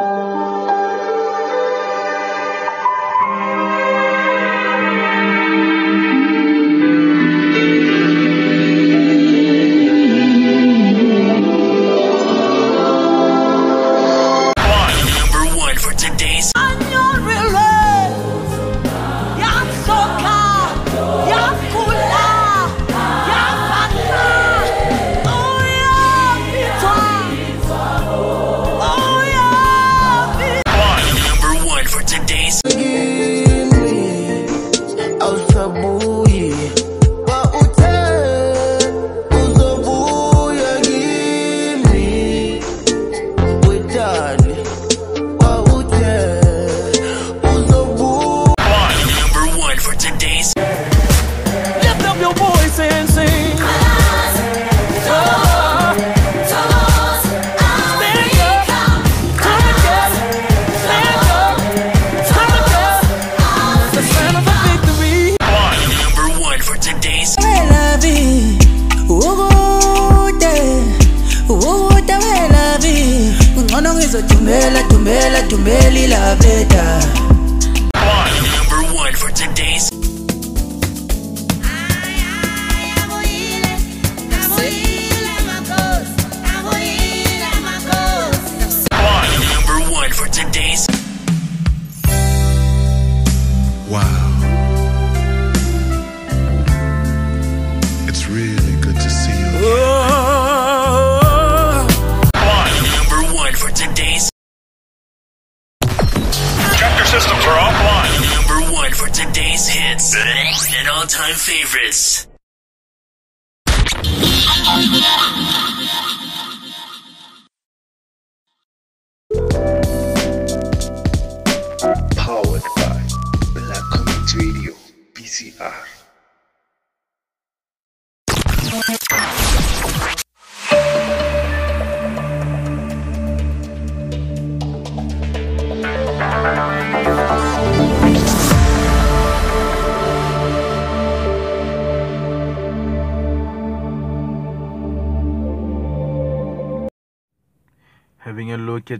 Tumbela,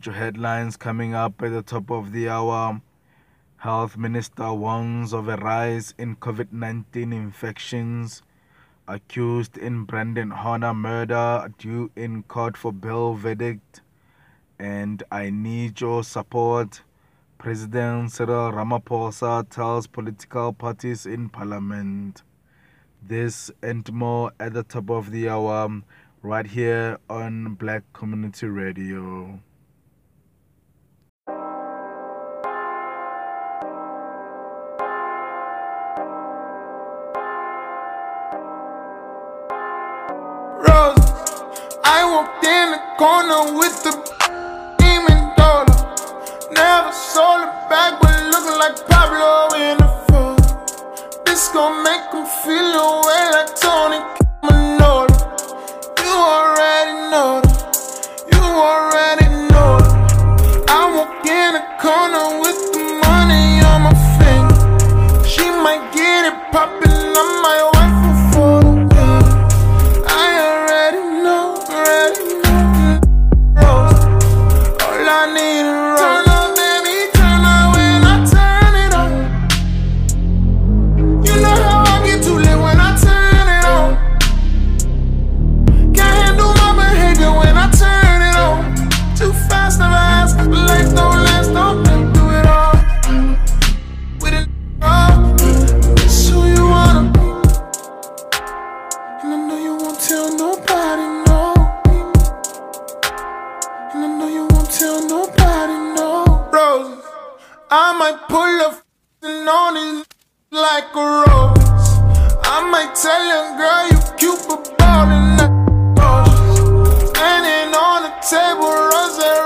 your headlines coming up at the top of the hour. Health Minister warns of a rise in COVID 19 infections. Accused in Brendan Horner murder due in court for bail verdict. And I need your support. President Cyril Ramaphosa tells political parties in parliament. This and more at the top of the hour, right here on Black Community Radio. I walked in the corner with the demon dollar. Never sold it back, but looking like Pablo in the photo. This gon' make him feel away like Tony Manola. You already know that. You already know that. I walk in the corner with the might pull and on it like a rose. I might tell your girl you cute, but ballin' like roses. Standing on the table, rose,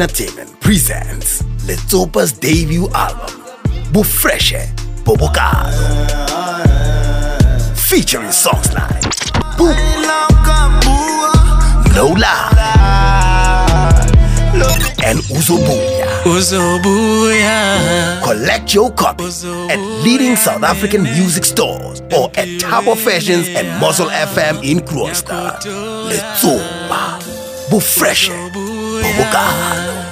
Entertainment presents Letsopa's debut album, Bufreshe Bobokado. Featuring songs like Boom, No Lie, and Uzobuya. Uzobuya. Collect your copies at leading South African music stores or at Tabo Fashions and Muscle FM in Kroonstad. Letsopa, Bufreshe Bobokado.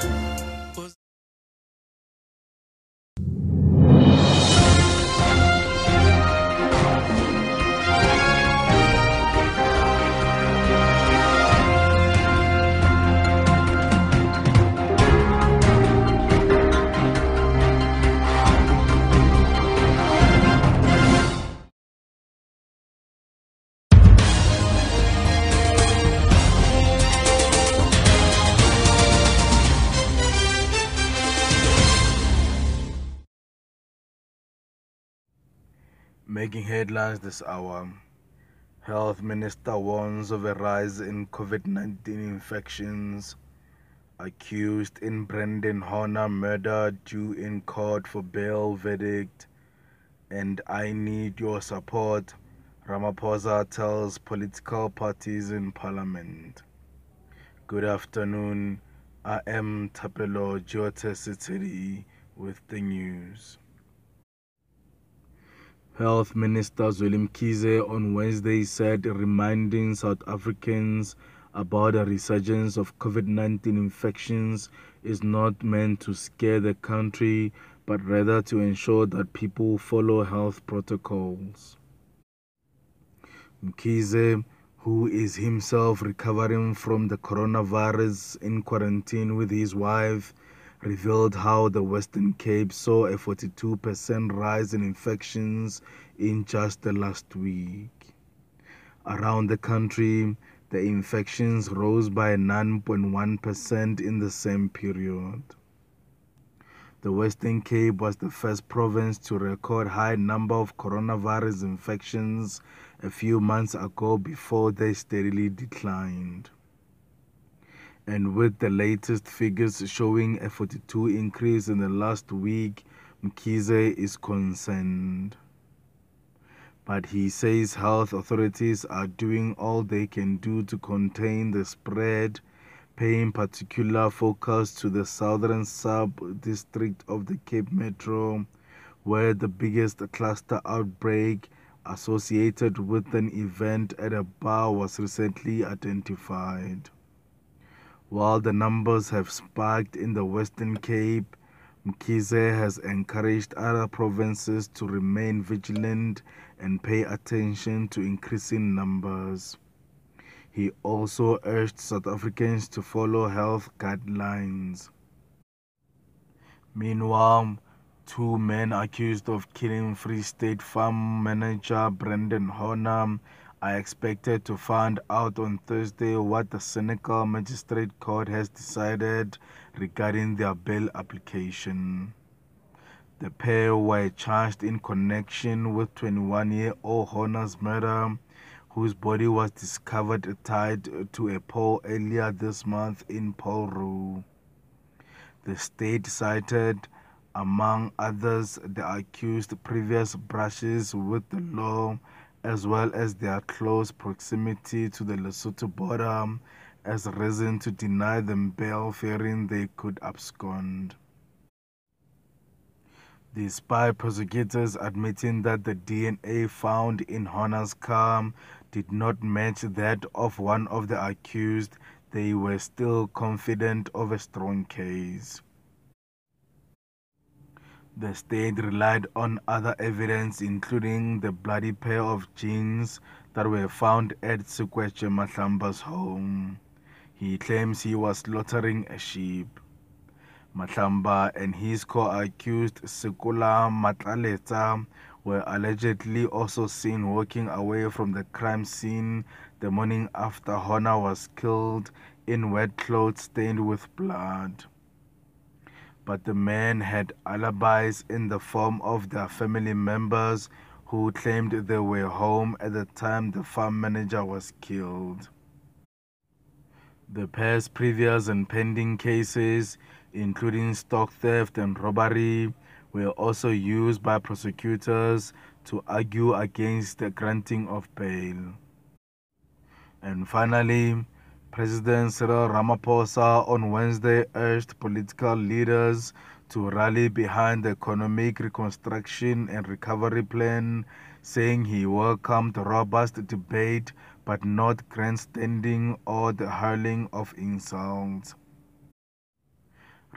Making headlines this hour. Um, health Minister warns of a rise in COVID 19 infections. Accused in Brendan Horner murder due in court for bail verdict. And I need your support, Ramaphosa tells political parties in parliament. Good afternoon. I am Thapelo Jyote City with the news. Health Minister Zweli Mkhize on Wednesday said reminding South Africans about a resurgence of COVID 19 infections is not meant to scare the country, but rather to ensure that people follow health protocols. Mkhize, who is himself recovering from the coronavirus in quarantine with his wife, revealed how the Western Cape saw a 42% rise in infections in just the last week. Around the country, the infections rose by 9.1% in the same period. The Western Cape was the first province to record high number of coronavirus infections a few months ago before they steadily declined and with the latest figures showing a 42 increase in the last week, Mkhize is concerned. But he says health authorities are doing all they can do to contain the spread, paying particular focus to the southern sub district of the Cape Metro, where the biggest cluster outbreak associated with an event at a bar was recently identified. While the numbers have spiked in the Western Cape, Mkhize has encouraged other provinces to remain vigilant and pay attention to increasing numbers. He also urged South Africans to follow health guidelines. Meanwhile, two men accused of killing Free State Farm manager Brendan Horner are expected to find out on Thursday what the Senekal Magistrate Court has decided regarding their bail application. The pair were charged in connection with 21 year old Horner's murder, whose body was discovered tied to a pole earlier this month in Paul The state cited, among others, the accused previous brushes with the law as well as their close proximity to the Lesotho border as reason to deny them bail fearing they could abscond. despite prosecutors admitting that the DNA found in Horner's car did not match that of one of the accused, they were still confident of a strong case. The state relied on other evidence, including the bloody pair of jeans that were found at Sekwetje Mahlamba's home. He claims he was slaughtering a sheep. Mahlamba and his co-accused Sekola Matlaletsa were allegedly also seen walking away from the crime scene the morning after Horner was killed in wet clothes stained with blood. But the men had alibis in the form of their family members who claimed they were home at the time the farm manager was killed. The pair's previous and pending cases, including stock theft and robbery, were also used by prosecutors to argue against the granting of bail. And finally, President Cyril Ramaphosa on Wednesday urged political leaders to rally behind the economic reconstruction and recovery plan, saying he welcomed robust debate but not grandstanding or the hurling of insults.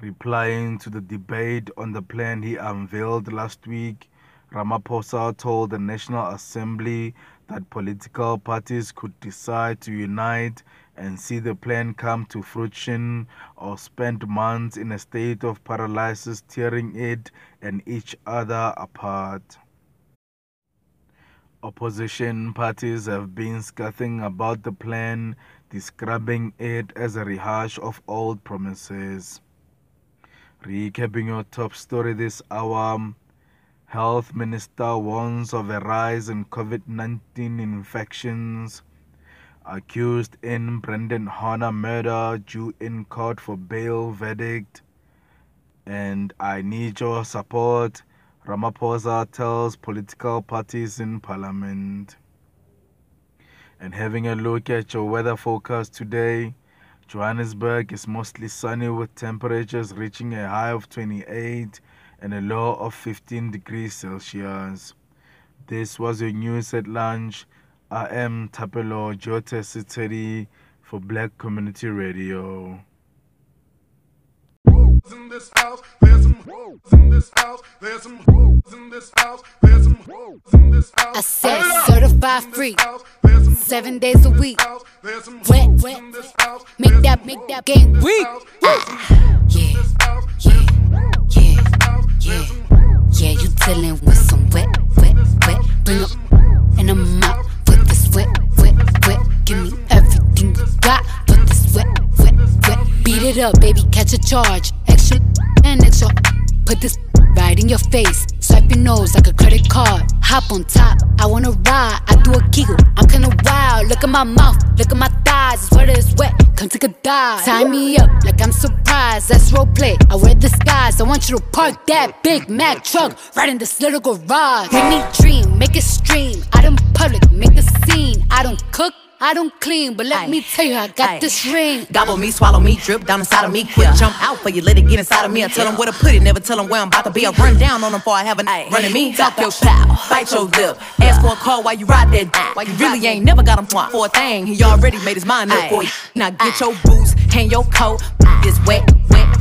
Replying to the debate on the plan he unveiled last week, Ramaphosa told the National Assembly that political parties could decide to unite and see the plan come to fruition or spend months in a state of paralysis tearing it and each other apart. Opposition parties have been scathing about the plan, describing it as a rehash of old promises. Recapping your top story this hour, Health Minister warns of a rise in COVID 19 infections. Accused in Brendan Horner murder due in court for bail verdict. And I need your support, Ramaphosa tells political parties in parliament. And having a look at your weather forecast today, Johannesburg is mostly sunny with temperatures reaching a high of 28 and a low of 15 degrees Celsius. This was your news at lunch. I am Thapelo Jota for Black Community Radio. in this house. There's some hoes in this house. There's some hoes in this house. There's some hoes in this house. I said certified free. Seven days a week. Wet, wet. Make that, make that game weak. Ah, yeah, yeah, yeah, yeah. Yeah, you dealing with up, baby, catch a charge. Extra and extra. Put this right in your face. Swipe your nose like a credit card. Hop on top, I wanna ride. I do a giggle, I'm kinda wild. Look at my mouth, look at my thighs. It's wet, it's wet. Come take a dive. Tie me up like I'm surprised. That's role play. I wear disguise. I want you to park that Big Mac truck right in this little garage. Make me dream, make it stream. Out in public, make the scene. I don't cook. I don't clean, but let Aye. me tell you, I got Aye. this ring. Gobble me, swallow me, drip down inside of me. Quick jump out for you, let it get inside of me. I tell them where to put it, never tell them where I'm about to be. I run down on them before I have an a running me. Talk your pow, bite your lip. Ask for a call while you ride that dick. Why you really ain't never got him for a thing. He already made his mind up for you. Now get your boots, hang your coat. This wet, wet,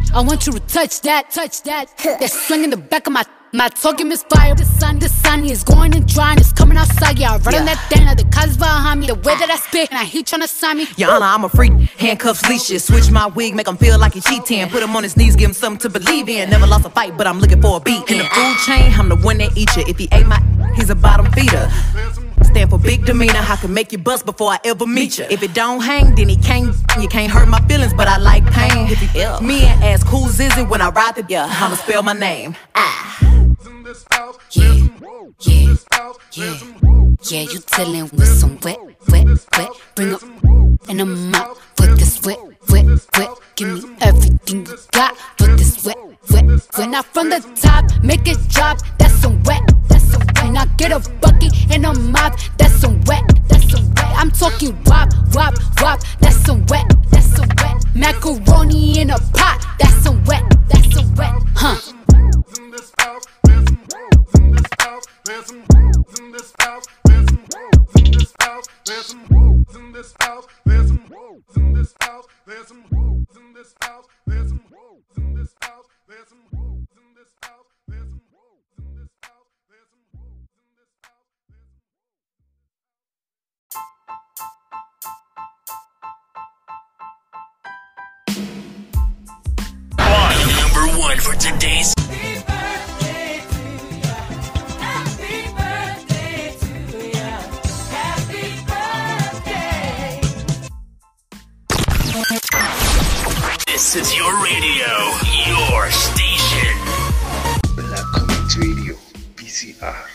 I want you to touch that, touch that. That swing in the back of my. My talking misfire, the sun, the sun is going and drying, it's coming outside. Yeah, I run on that thing, the cuz behind me. The way that I spit, and I he tryna sign me. Your Honor, I'm a freak. Handcuffs, leashes. Switch my wig, make him feel like he cheating. Put him on his knees, give him something to believe in. Never lost a fight, but I'm looking for a beat. In the food chain, I'm the one that eat you. If he ate my, he's a bottom feeder. Stand for big demeanor. I can make you bust before I ever meet you. If it don't hang, then he can't. You can't hurt my feelings, but I like pain. If you he me and ask who's is it when I ride the yeah, I'ma spell my name. Ah. Yeah, yeah, yeah. Yeah, you tellin' with some wet, wet, wet. Bring up and I'm out for this wet, wet, wet. Give me everything you got for this wet, wet, wet. Now from the top, make it drop. That's some wet, that's some wet. Now get a bucket and a mop. That's some wet, that's some wet. I'm talking wop, wop, wop. That's some wet, that's some wet. Macaroni in a pot. That's some wet, that's some wet. Huh? There's some rules in this house. There's some rules in this house. There's some For today's This is your radio, your station. Black Comet Radio, PCR.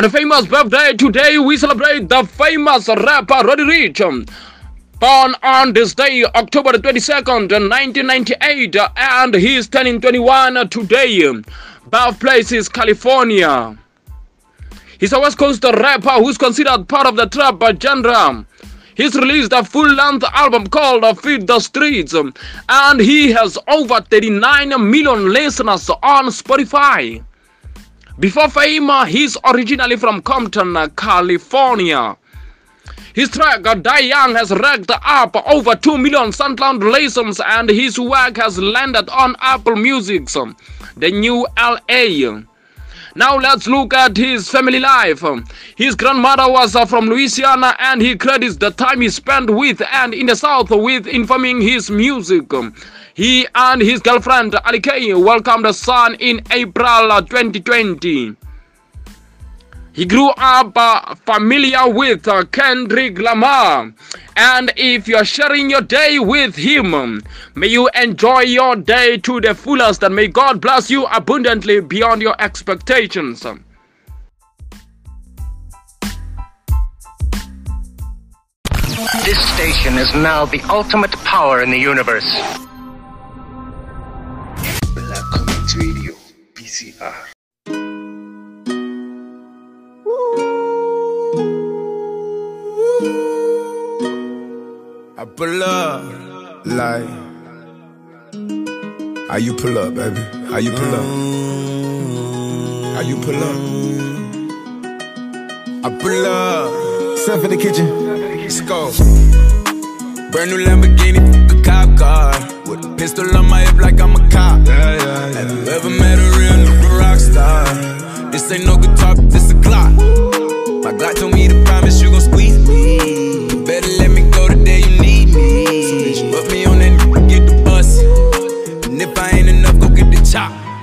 On a famous birthday today, we celebrate the famous rapper Roddy Ricch. Born on this day, October 22nd, 1998, and he's turning 21 today. Birthplace is California. He's a West Coast rapper who's considered part of the trap genre. He's released a full-length album called Feed the Streets, and he has over 39 million listeners on Spotify. Before fame, he's originally from Compton, California. His track Die Young has racked up over 2 million SoundCloud listens and his work has landed on Apple Music, the new LA. Now let's look at his family life. His grandmother was from Louisiana and he credits the time he spent with and in the South with informing his music. He and his girlfriend Ali welcomed a son in April uh, 2020. He grew up uh, familiar with uh, Kendrick Lamar. And if you're sharing your day with him, may you enjoy your day to the fullest and may God bless you abundantly beyond your expectations. This station is now the ultimate power in the universe. Black Comet Radio, PCR. Pull up like how you pull up, baby? How you pull up? How you pull up? I pull up. Step in the kitchen. Let's go. Brand new Lamborghini, a cop car. With a pistol on my hip like I'm a cop. Yeah, yeah, yeah. Have you ever met a real nigga rock star? This ain't no guitar, this a clock. My Glock told me to promise you gon' squeeze me. You better let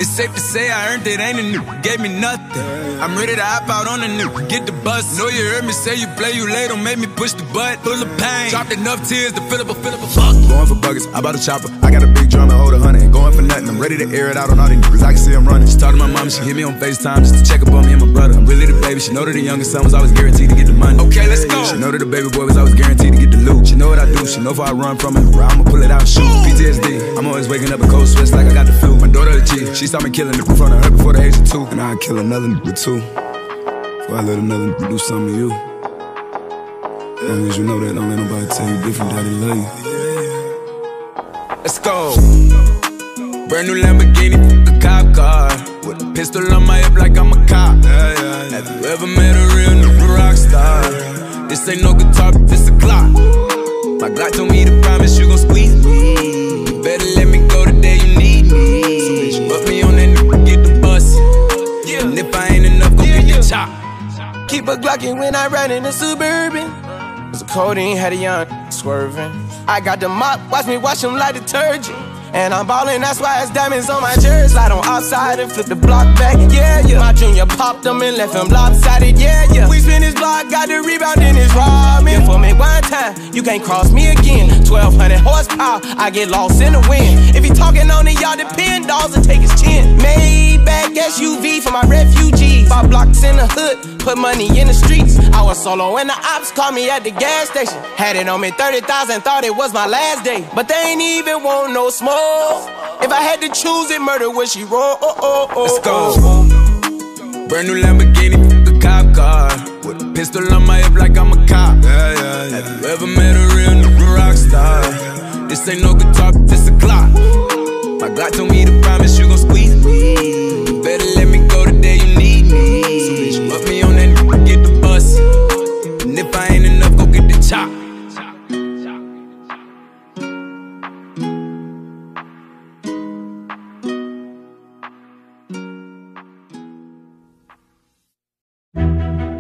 It's safe to say I earned it, ain't a new gave me nothing. I'm ready to hop out on the new, get the bus. Know you heard me say you play, you late, don't make me push the butt. Full of pain, dropped enough tears to fill up a fill up a fuck. Going for buggers, I bought a chopper. I got a big and hold a hundred. Going for nothing, I'm ready to air it out on all these niggas. I can see I'm running. She talked to my mom, she hit me on FaceTime just to check up on me and my brother. I'm really the baby, she know that the youngest son was always guaranteed to get the money. Okay, let's go. She know that the baby boy was always guaranteed to get the loot. She know what I do, she know if I run from it, I'ma pull it out, shoot. PTSD, I'm always waking up in cold sweats like I got the flu. My daughter the G, she saw me killing it in front of her before the age of two. And I'd kill another nigga too. Before I let another nigga do something to you. As long as you know that, don't let nobody tell you different, daddy love you. Let's go. Brand new Lamborghini, a cop car. With a pistol on my hip like I'm a cop. Have you ever met a real nigga rock star? This ain't no guitar, this a clock. My Glock told me to promise you gon' squeeze me. Better let me go the day you need me. So bitch, me on that nigga, get the bus. And if I ain't enough, go get the chop. Keep a Glockin' when I ride in the Suburban. Cause the codeine had a young swerving. I got the mop, watch me wash them like detergent. And I'm ballin', that's why it's diamonds on my jersey. Slide on outside and flip the block back, yeah, yeah. My junior popped them and left him lopsided, yeah, yeah. We spin his block, got the rebound in his robbing. Yeah, for me, why can't cross me again. 1200 horsepower, I get lost in the wind. If he talking on it, y'all depend, dolls and take his chin. Maybach SUV for my refugees. Five blocks in the hood, put money in the streets. I was solo and the ops called me at the gas station. Had it on me 30,000, thought it was my last day. But they ain't even want no smoke. If I had to choose it, murder would she roll? Oh, oh, oh, oh. Let's go. Brand new Lamborghini, a cop car. With a pistol on my hip like I'm a cop. Yeah, yeah, yeah. Have you ever met a real new rock star? This ain't no guitar, this a clock. My God told me to promise you gon' squeeze me. Better let me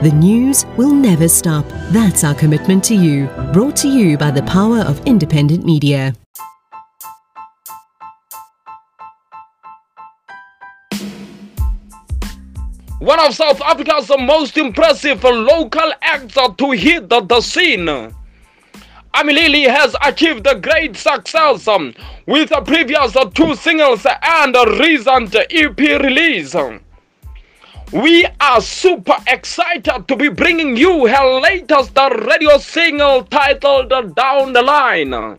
The news will never stop. That's our commitment to you. Brought to you by the power of independent media. One of South Africa's most impressive local acts to hit the, scene. Amy Lilly has achieved great success um, with the previous two singles and a recent EP release. We are super excited to be bringing you her latest radio single titled Down the Line.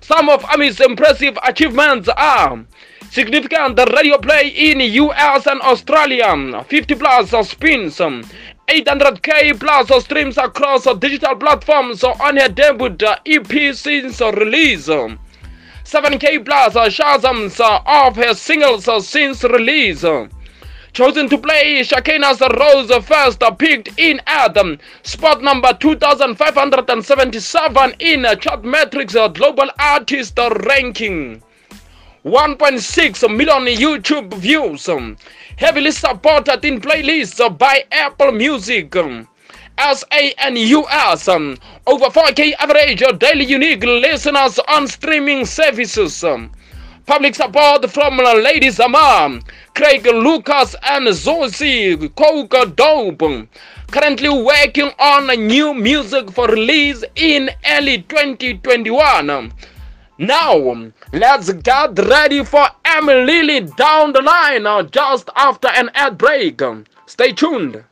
Some of Amy's impressive achievements are significant radio play in US and Australia, 50 plus spins, 800k plus streams across digital platforms on her debut EP since release. 7k plus shazams of her singles since release chosen to play Shakina's Rose first, picked in at spot number 2577 in Chart Metrics Global Artist Ranking. 1.6 million YouTube views, heavily supported in playlists by Apple Music. SA and US, um, over 4K average daily unique listeners on streaming services. Public support from Lady Zamar, Craig Lucas and Zoocci Coke Dope. Currently working on new music for release in early 2021. Now, let's get ready for Amy Lilly down the line uh, just after an ad break. Stay tuned.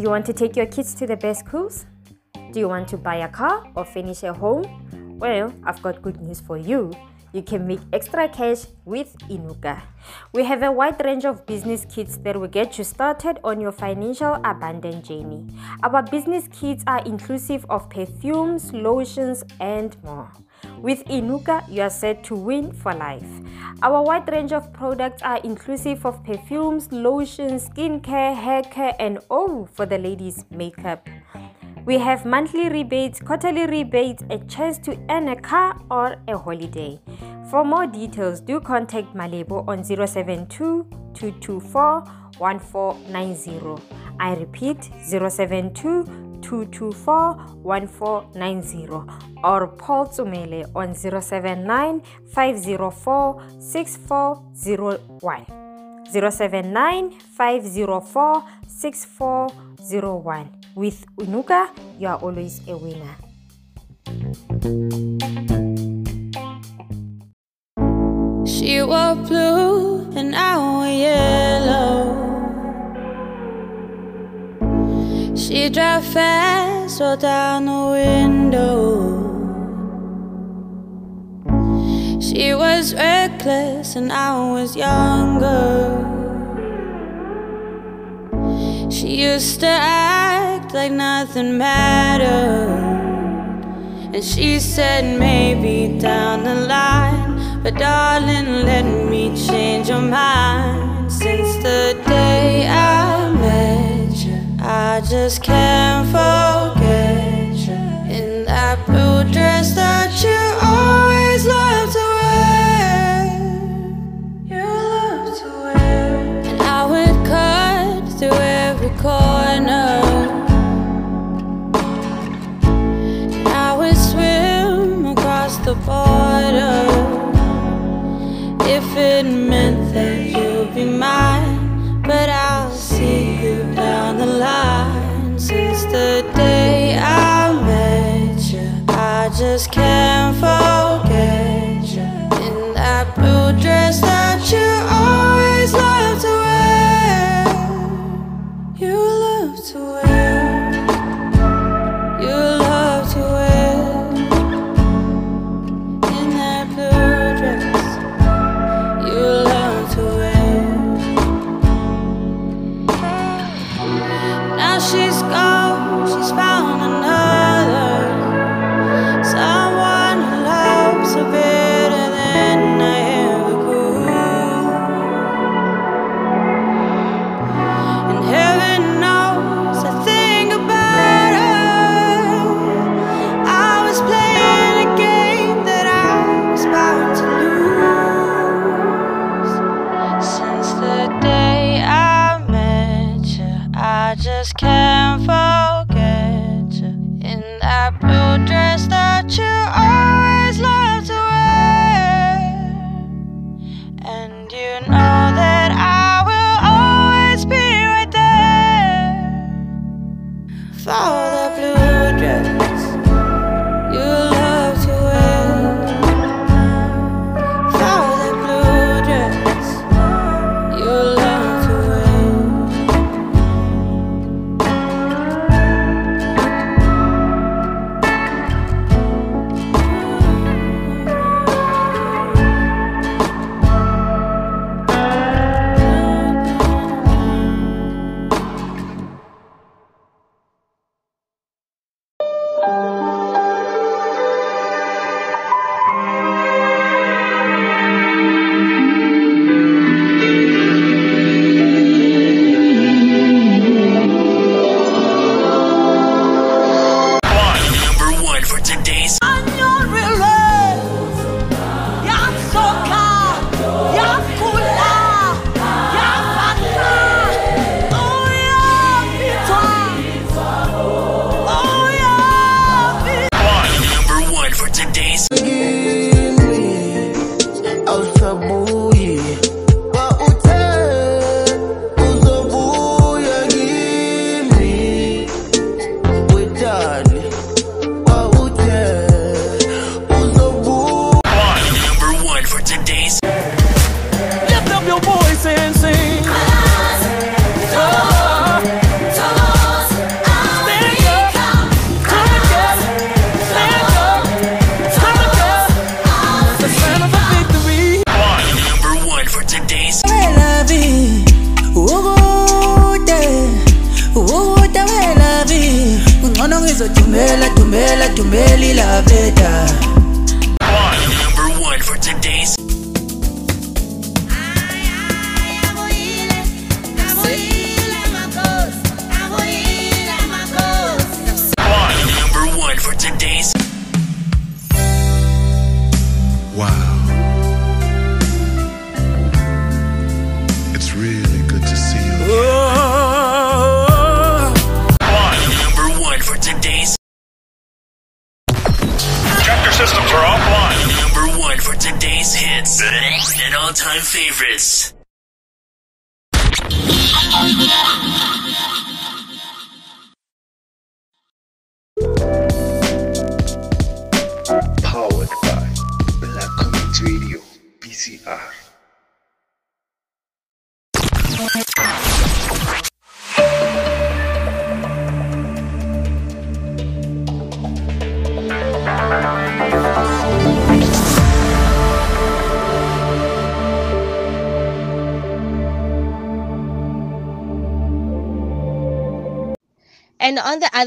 Do you want to take your kids to the best schools? Do you want to buy a car or finish a home? Well, I've got good news for you. You can make extra cash with Inuka. We have a wide range of business kits that will get you started on your financial abundance journey. Our business kits are inclusive of perfumes, lotions, and more. With Inuka, you are set to win for life. Our wide range of products are inclusive of perfumes, lotions, skincare, hair care, and oh, for the ladies, makeup. We have monthly rebates, quarterly rebates, a chance to earn a car or a holiday. For more details, do contact Malebo on 072 224 1490. I repeat 072 224 1490 or Paul Tsomela on 079 504 6401. 079 504 6401. With Inuka, you are always a winner. She wore blue and I wore yellow. She drive fast, roll down the window. She was reckless and I was younger. She used to act like nothing mattered. And she said maybe down the line. But darling, let me change your mind. Since the day I met I just can't forget in that blue dress that you always loved to wear. You to wear, and I would cut through every corner. the day I met you I just can't forget you In that blue dress that you always loved to wear You love to wear You to wear. In that blue dress You to wear. She's gone.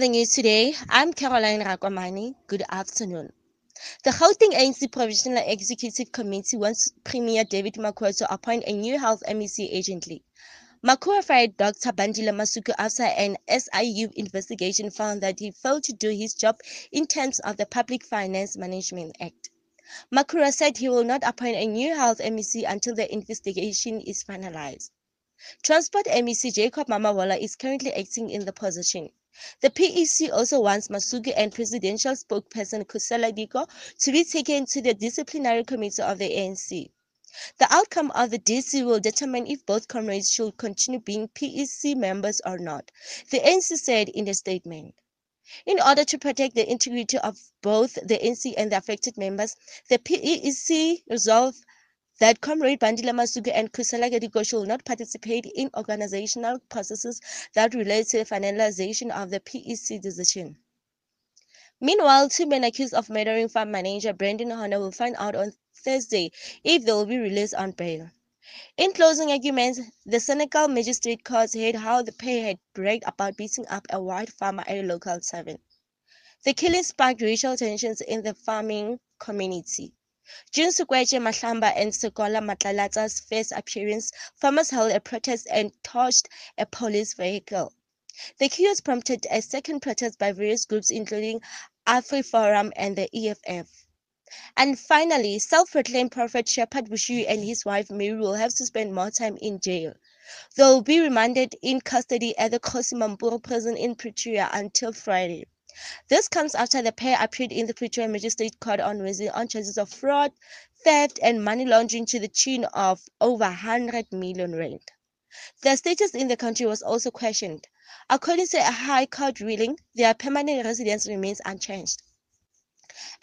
serving you today. I'm Caroline Rakwamani. Good afternoon. The Gauteng ANC Provisional Executive Committee wants Premier David Makhura to appoint a new health MEC agently. Makhura fired Dr. Bandile Masuku after an SIU investigation found that he failed to do his job in terms of the Public Finance Management Act. Makhura said he will not appoint a new health MEC until the investigation is finalized. Transport MEC Jacob Mamabolo is currently acting in the position. The PEC also wants Masuku and presidential spokesperson Khusela Diko to be taken to the disciplinary committee of the ANC. The outcome of the DC will determine if both comrades should continue being PEC members or not, the ANC said in a statement. In order to protect the integrity of both the NC and the affected members, the PEC resolved that Comrade Bandile Masuku and Kusala Gadiko will not participate in organizational processes that relate to the finalization of the PEC decision. Meanwhile, two men accused of murdering farm manager Brendan Horner will find out on Thursday if they will be released on bail. In closing arguments, the Senekal Magistrate Court heard how the pair had bragged about beating up a white farmer at a local tavern. The killing sparked racial tensions in the farming community. June Sekwetje Mahlamba and Sekola Matlaletsa's first appearance, farmers held a protest and torched a police vehicle. The chaos prompted a second protest by various groups including AfriForum and the EFF. And finally, self-proclaimed prophet Shepherd Bushiri and his wife Mary will have to spend more time in jail. They will be remanded in custody at the Kgosi Mampuru prison in Pretoria until Friday. This comes after the pair appeared in the Pretoria Magistrate Court on Wednesday on charges of fraud, theft, and money laundering to the tune of over 100 million rand. Their status in the country was also questioned. According to a High Court ruling, their permanent residence remains unchanged.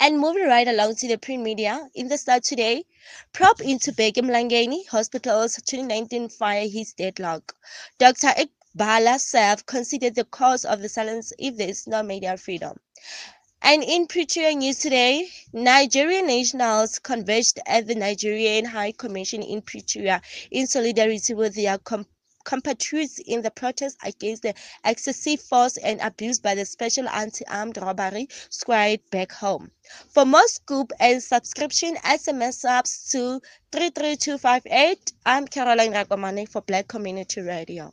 And moving right along to the print media, in the start today, prop into Bheki Mlangeni Hospital's 2019 fire his deadlock. Dr. Bala Saf considered the cause of the silence if there is no media freedom. And in Pretoria News today, Nigerian nationals converged at the Nigerian High Commission in Pretoria in solidarity with their com- compatriots in the protest against the excessive force and abuse by the Special Anti-Armed Robbery Squad back home. For more scoop and subscription SMS subs to 33258, I'm Caroline Rakomane for Black Community Radio.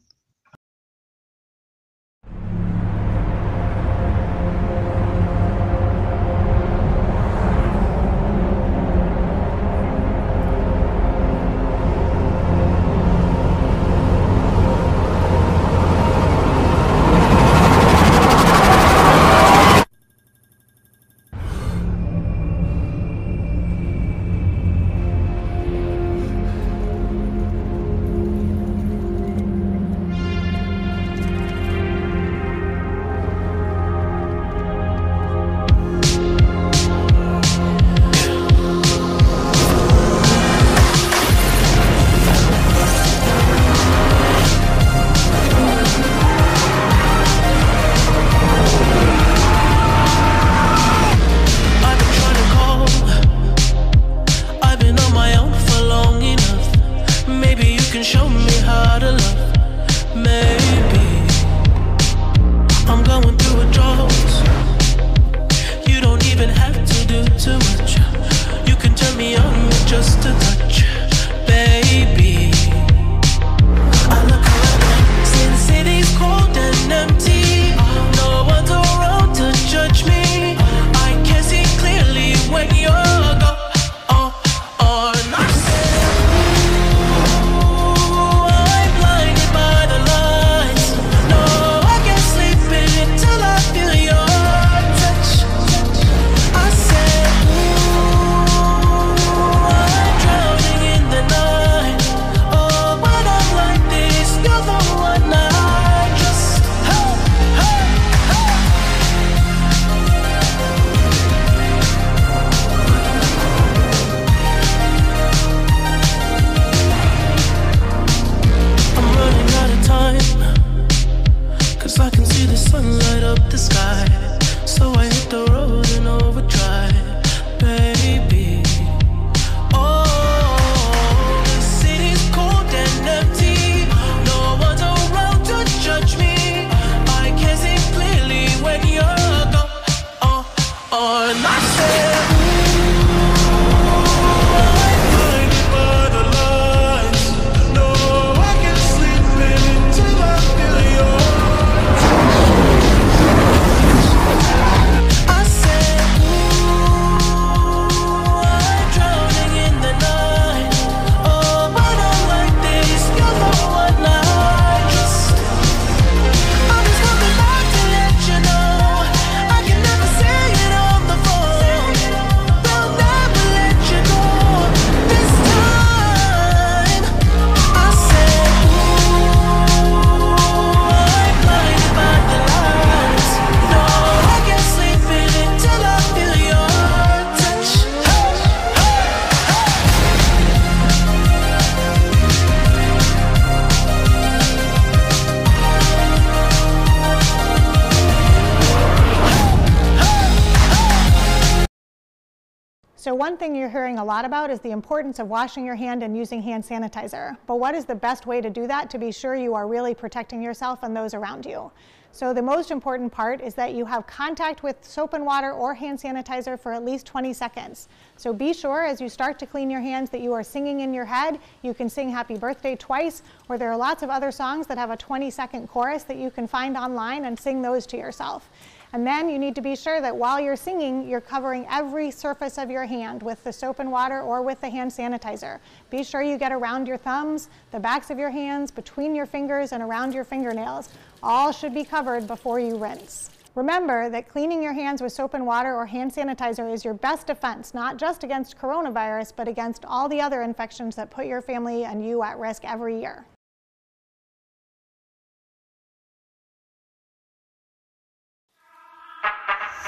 Lot about is the importance of washing your hand and using hand sanitizer. But what is the best way to do that to be sure you are really protecting yourself and those around you? So the most important part is that you have contact with soap and water or hand sanitizer for at least 20 seconds. So be sure as you start to clean your hands that you are singing in your head. You can sing happy birthday twice, or there are lots of other songs that have a 20 second chorus that you can find online and sing those to yourself. And then you need to be sure that while you're singing, you're covering every surface of your hand with the soap and water or with the hand sanitizer. Be sure you get around your thumbs, the backs of your hands, between your fingers, and around your fingernails. All should be covered before you rinse. Remember that cleaning your hands with soap and water or hand sanitizer is your best defense, not just against coronavirus, but against all the other infections that put your family and you at risk every year.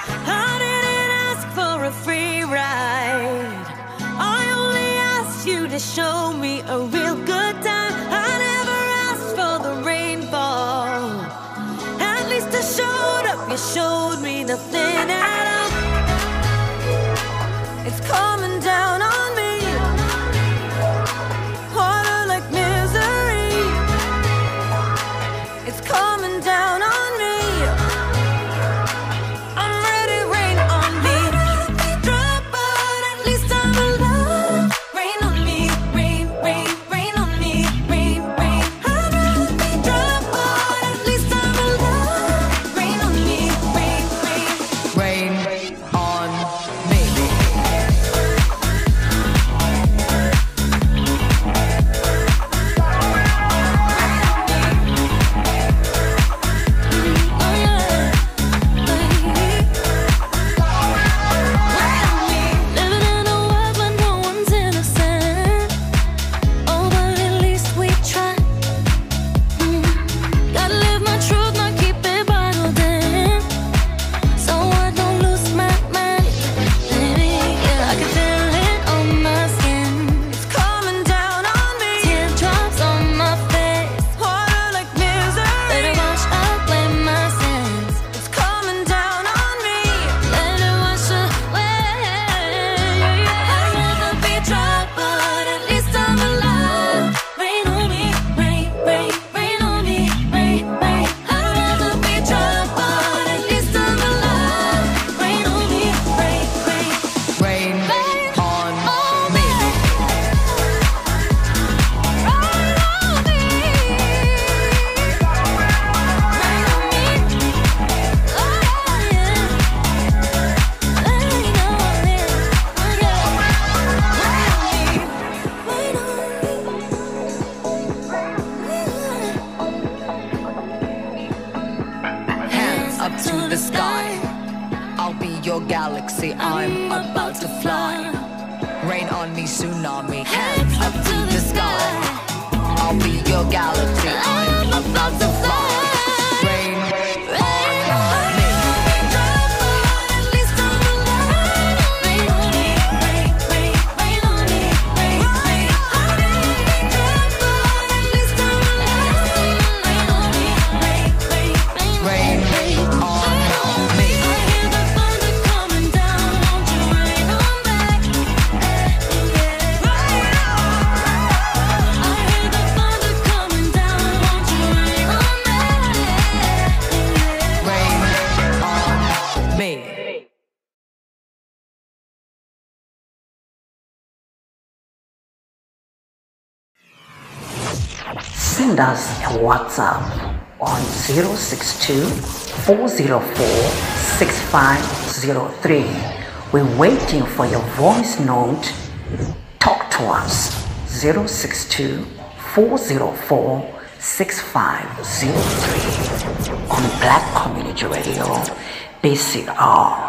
I didn't ask for a free ride. I only asked you to show me a real good time. I never asked for the rainfall. At least I showed up. You showed me nothing at all. It's coming down Your galaxy. I'm about to fly. Rain on me, tsunami. Hands up to the sky. I'll be your galaxy. I'm about to fly. Send us a WhatsApp on 062 404 6503. We're waiting for your voice note. Talk to us 062 404 6503 on Black Community Radio, BCR.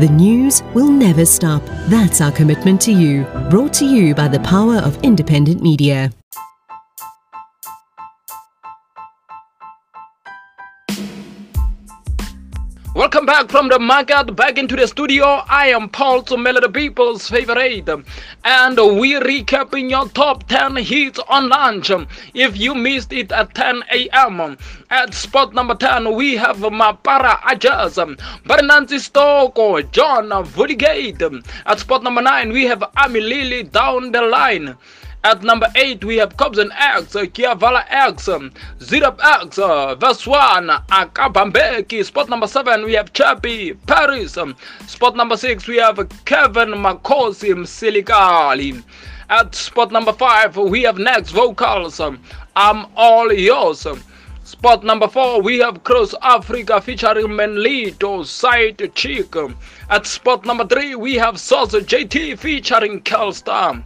The news will never stop. That's our commitment to you. Brought to you by the power of independent media. Welcome back from the market, back into the studio. I am Paul Tsomela, the people's favorite. And we're recapping your top 10 hits on lunch. If you missed it at 10 a.m. At spot number 10, we have Mapara A Jazz, Bernanzi Stoko, John Vuligate. At spot number 9, we have Amy Lilly down the line. At number 8, we have Cobs and X, uh, Kiavala X, um, Zirap X, uh, Vaswan, Akabambeki. Spot number 7, we have Chappie, Paris. Um, spot number 6, we have Kevin Makosim, Silikali. At spot number 5, we have Next Vocals, um, I'm All Yours. Spot number 4, we have Cross Africa featuring Menlito, Side Chick. At spot number 3, we have Sauce JT featuring Kelstar.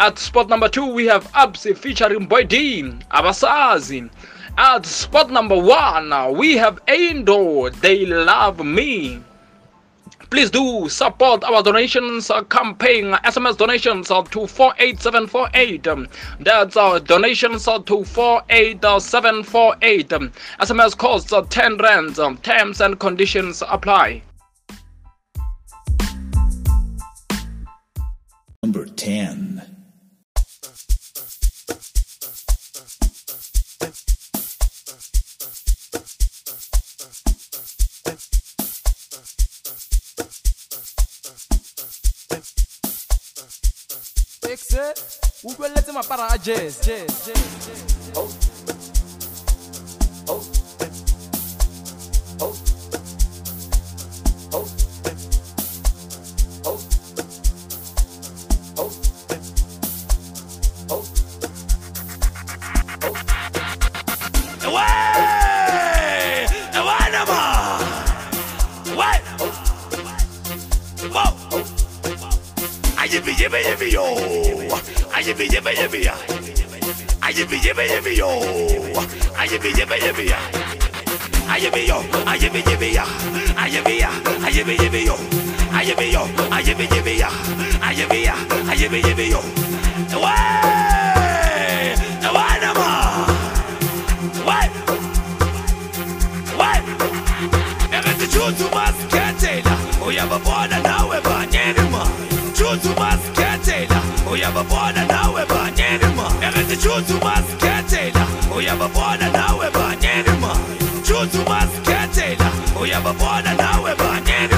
At spot number two, we have Absi featuring Boy D, Abasazi. At spot number one, we have Endo, They Love Me. Please do support our donations uh, campaign. SMS donations uh, to 48748. Um, That's our donations uh, to 48748. Um, SMS costs uh, 10 rands. Um, terms and conditions apply. Number 10. we will let him a para jazz, jazz, jazz, jazz. Oh. yippee yippee yo! I yippee yippee yippee ya! I yippee yippee yippee yo! I yippee yippee yippee ya! I yippee yo! I yippee yippee ya! I yippee ya! I yippee yippee yo! I yippee yo! I yippee yippee ya! I yippee ya! I yippee yippee yo! Choose to mask, can't tell ya. Oh, you have a border now, we're banning him. Choose to mask. uyababona nawe banyenima ekezijuthi umazikhethela uyababona nawe banyenima juthi umazikhethela uyababona nawe banyenima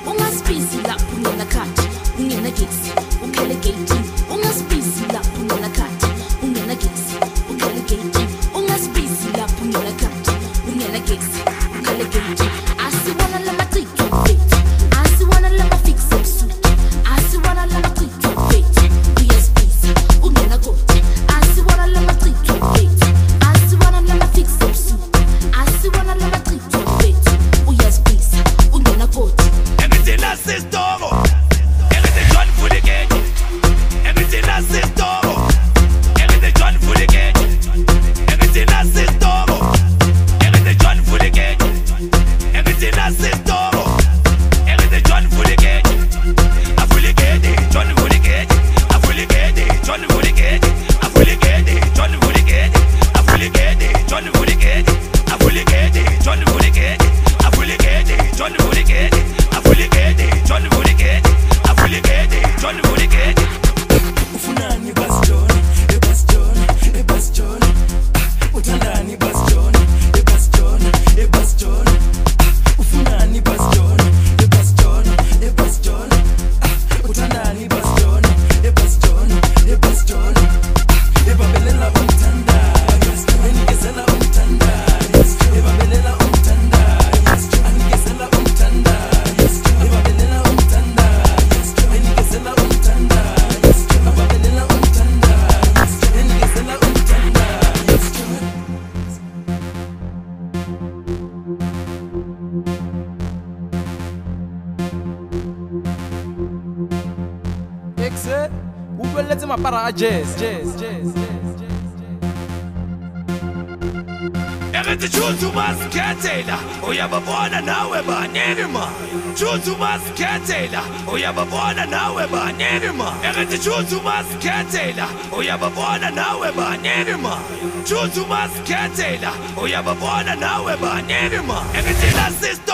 icuza umazikhethela uyababona nawe banini ma. Icuza umazikhethela uyababona nawe banini ma. Ekitila sisto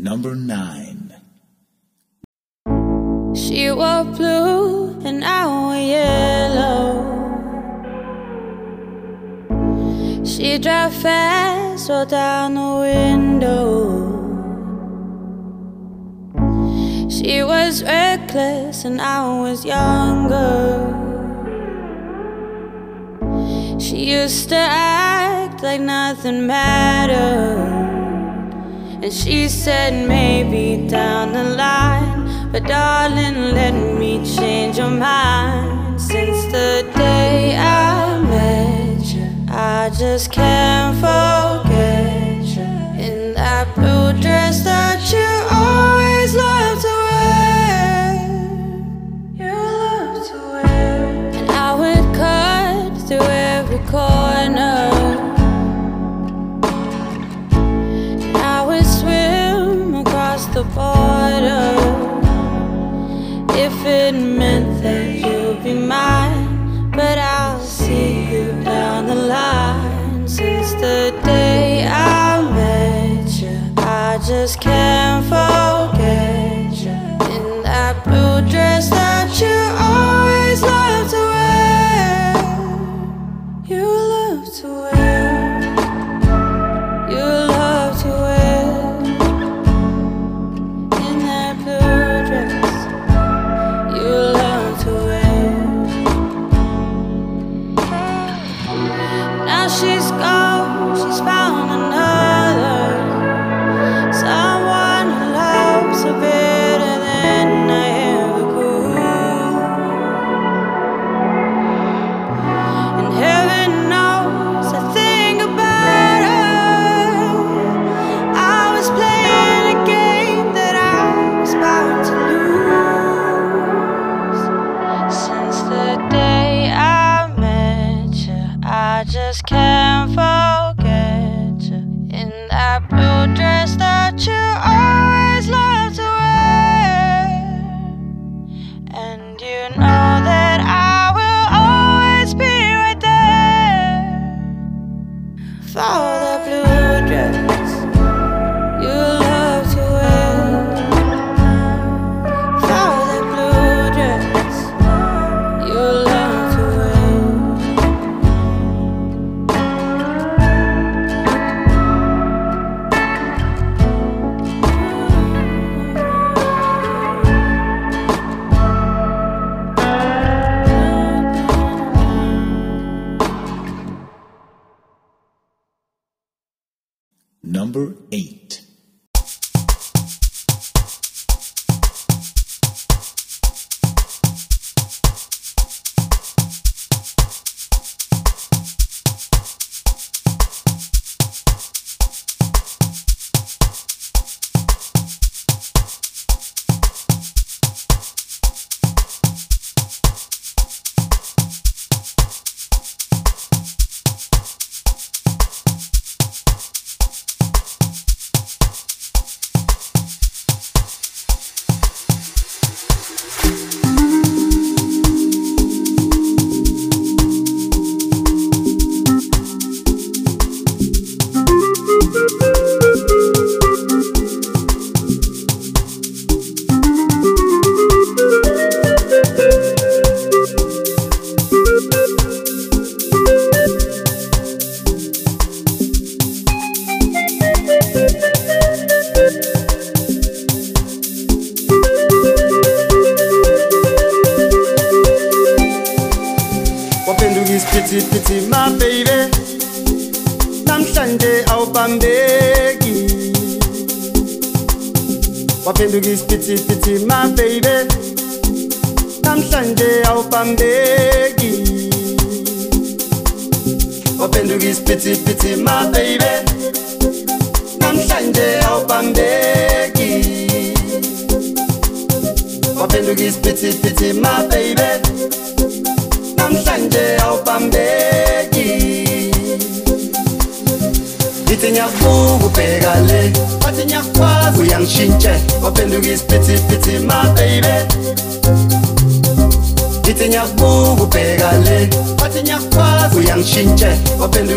Number 9. She wore blue and I wore yellow. She drove fast, rolled down the window. She was reckless and I was younger. She used to act like nothing mattered. And she said, maybe down the line. But darling, let me change your mind. Since the day I met you, I just can't forget you. In that blue dress that you always loved to wear. You loved to wear. And I would cut through every corner. if it meant that you'd be mine. But I'll see you down the line. Since the day I met you, I just can't forget you in that blue dress that you.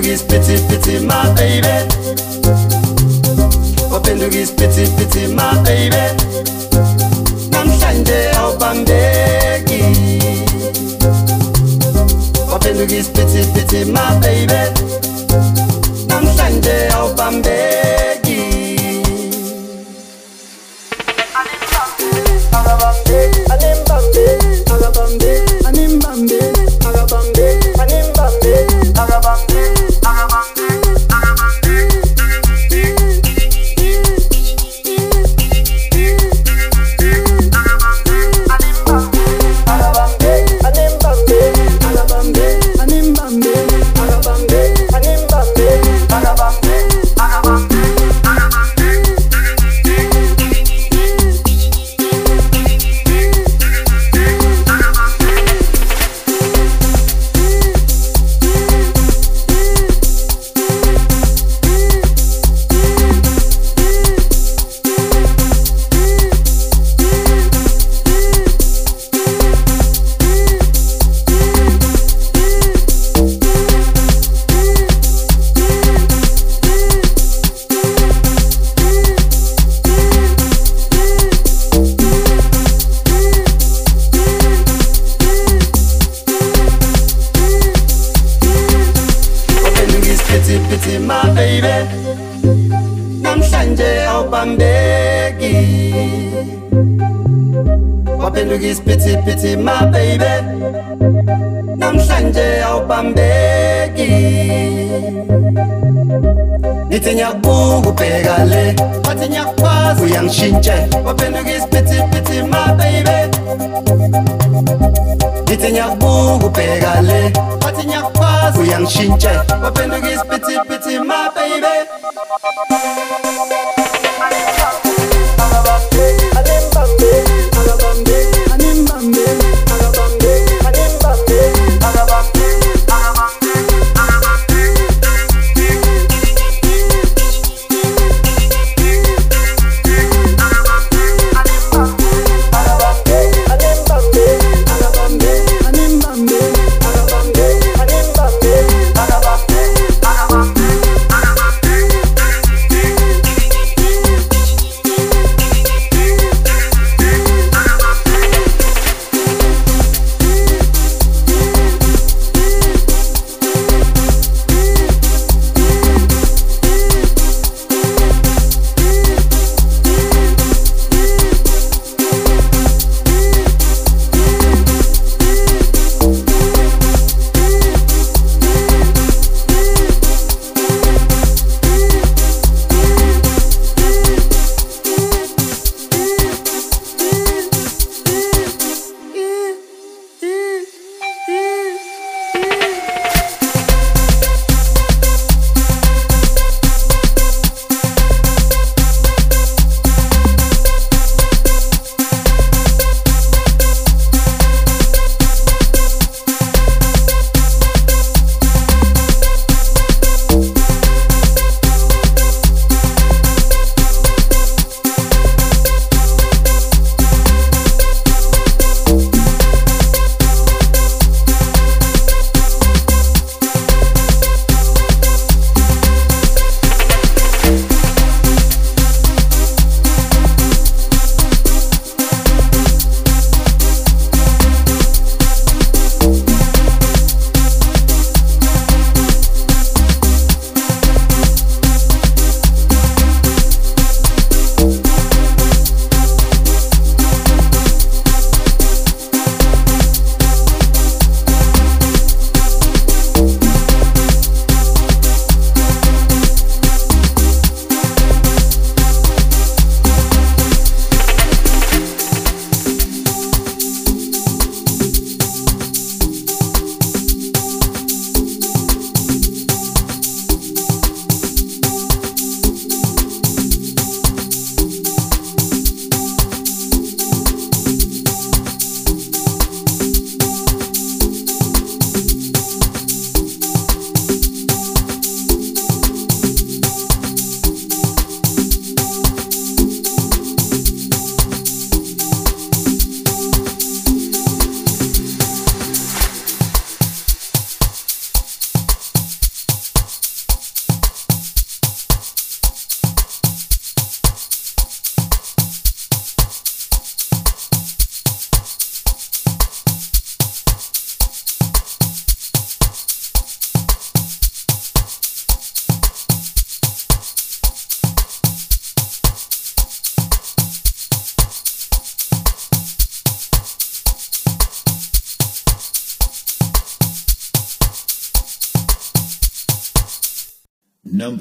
Waphenduka isiphithiphithi my baby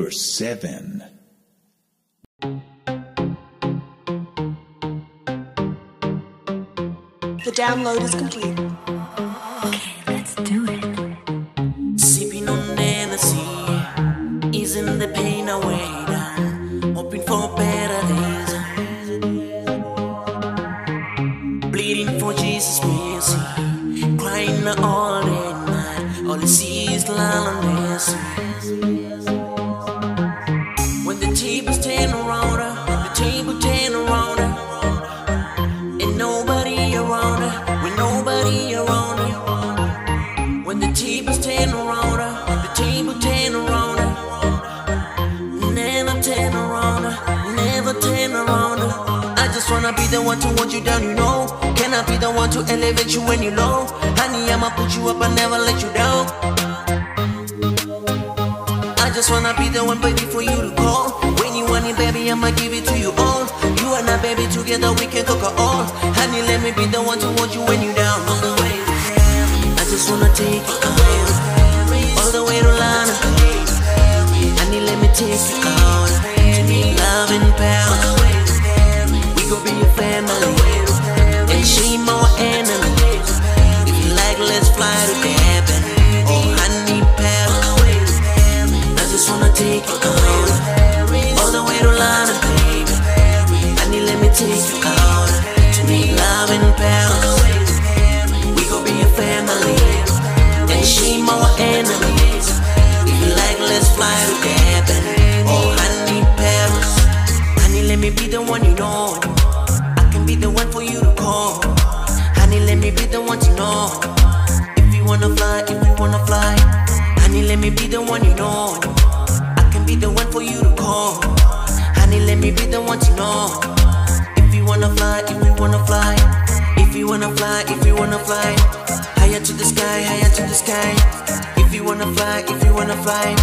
Number 7. The download is complete. Just wanna be the one to hold you down, you know. Can I be the one to elevate you when you're low? Honey, I'ma put you up and never let you down. I just wanna be the one, baby, for you to call. When you want it, baby, I'ma give it to you all. You and I, baby, together we can conquer all. Honey, let me be the one to hold you when you're down. All the way to I just wanna take you out. All the way to Lana. Honey, let me take you out. Love and power. Gon' be a family. And she more enemy. If you like, let's fly to heaven. Oh, honey, pal. I just wanna take you out. All the way to Lana, baby. Honey, let me take you out. To me, love and power. We gon' be a family. And she more enemies. If you like, let's fly to heaven. Oh, honey, Paris. Honey, let me be the one you know. For you to call. Honey, let me be the one to know. If you wanna fly, if you wanna fly. Honey, let me be the one you know. I can be the one for you to call. Honey, let me be the one to know. If you wanna fly, if you wanna fly. If you wanna fly, if you wanna fly. Higher to the sky, higher to the sky. If you wanna fly, if you wanna fly.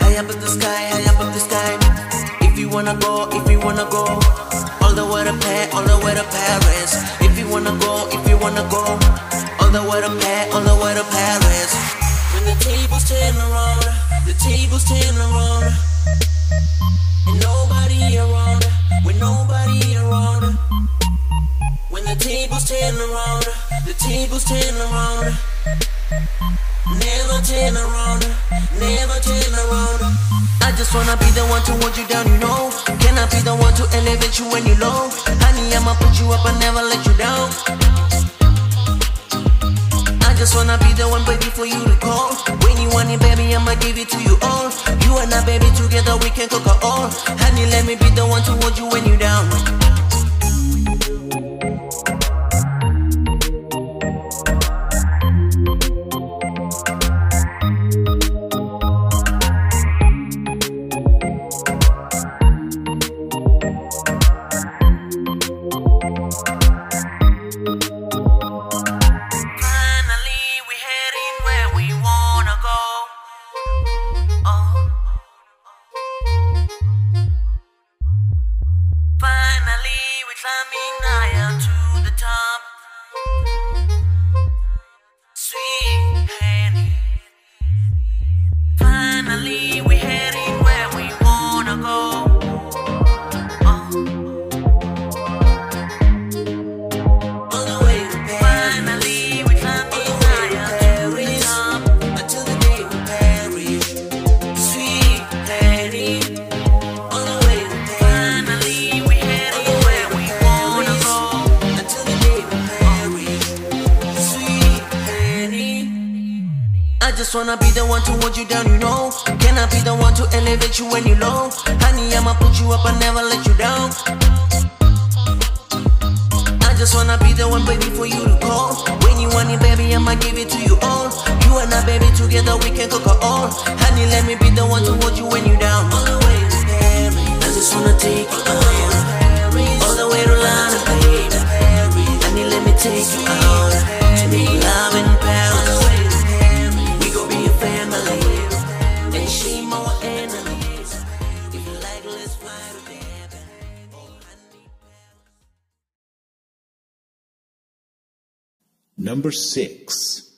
High up in the sky, high up in the sky. If you wanna go, if you wanna go. All the way to Paris, all the way to Paris. If you wanna go, if you wanna go. All the way to Paris, all the way to Paris. When the tables turn around, the tables turn around. And nobody around, with nobody around. When the tables turn around, the tables turn around. Never turn around, never turn around. I just wanna be the one to hold you down, you know. Can I be the one to elevate you when you're low? Honey, I'ma put you up and never let you down. I just wanna be the one, baby, for you to call. When you want it, baby, I'ma give it to you all. You and I, baby, together we can conquer all. Honey, let me be the one to hold you when you down. You when you're low? Honey, I'ma put you up and never let you down. I just wanna be the one, baby, for you to call. When you want it, baby, I'ma give it to you all. You and I, baby, together we can conquer all. Honey, let me be the one to hold you when you down. To Paris. I just wanna take you Number 6.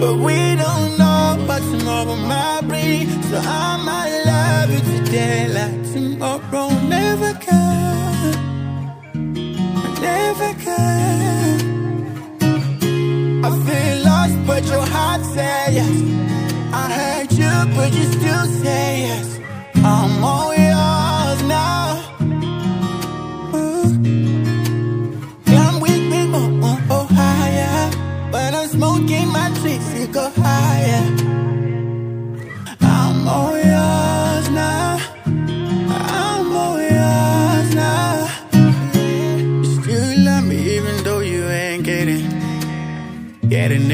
But we don't know but tomorrow might breed So I might love you today like tomorrow never can. Never care I feel lost but your heart say yes. I hurt you could you still say yes.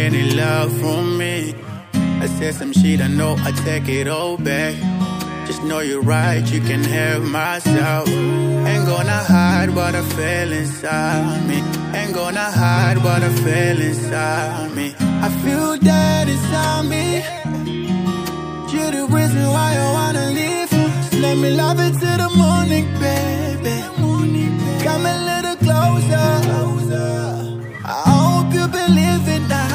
Any love from me. I said some shit, I know I take it all back. Just know you're right, you can have myself. Ain't gonna hide what I feel inside me. Ain't gonna hide what I feel inside me. I feel that inside me. You're the reason why I wanna leave. Just let me love it till the morning, baby. Come a little closer. I hope you believe in us,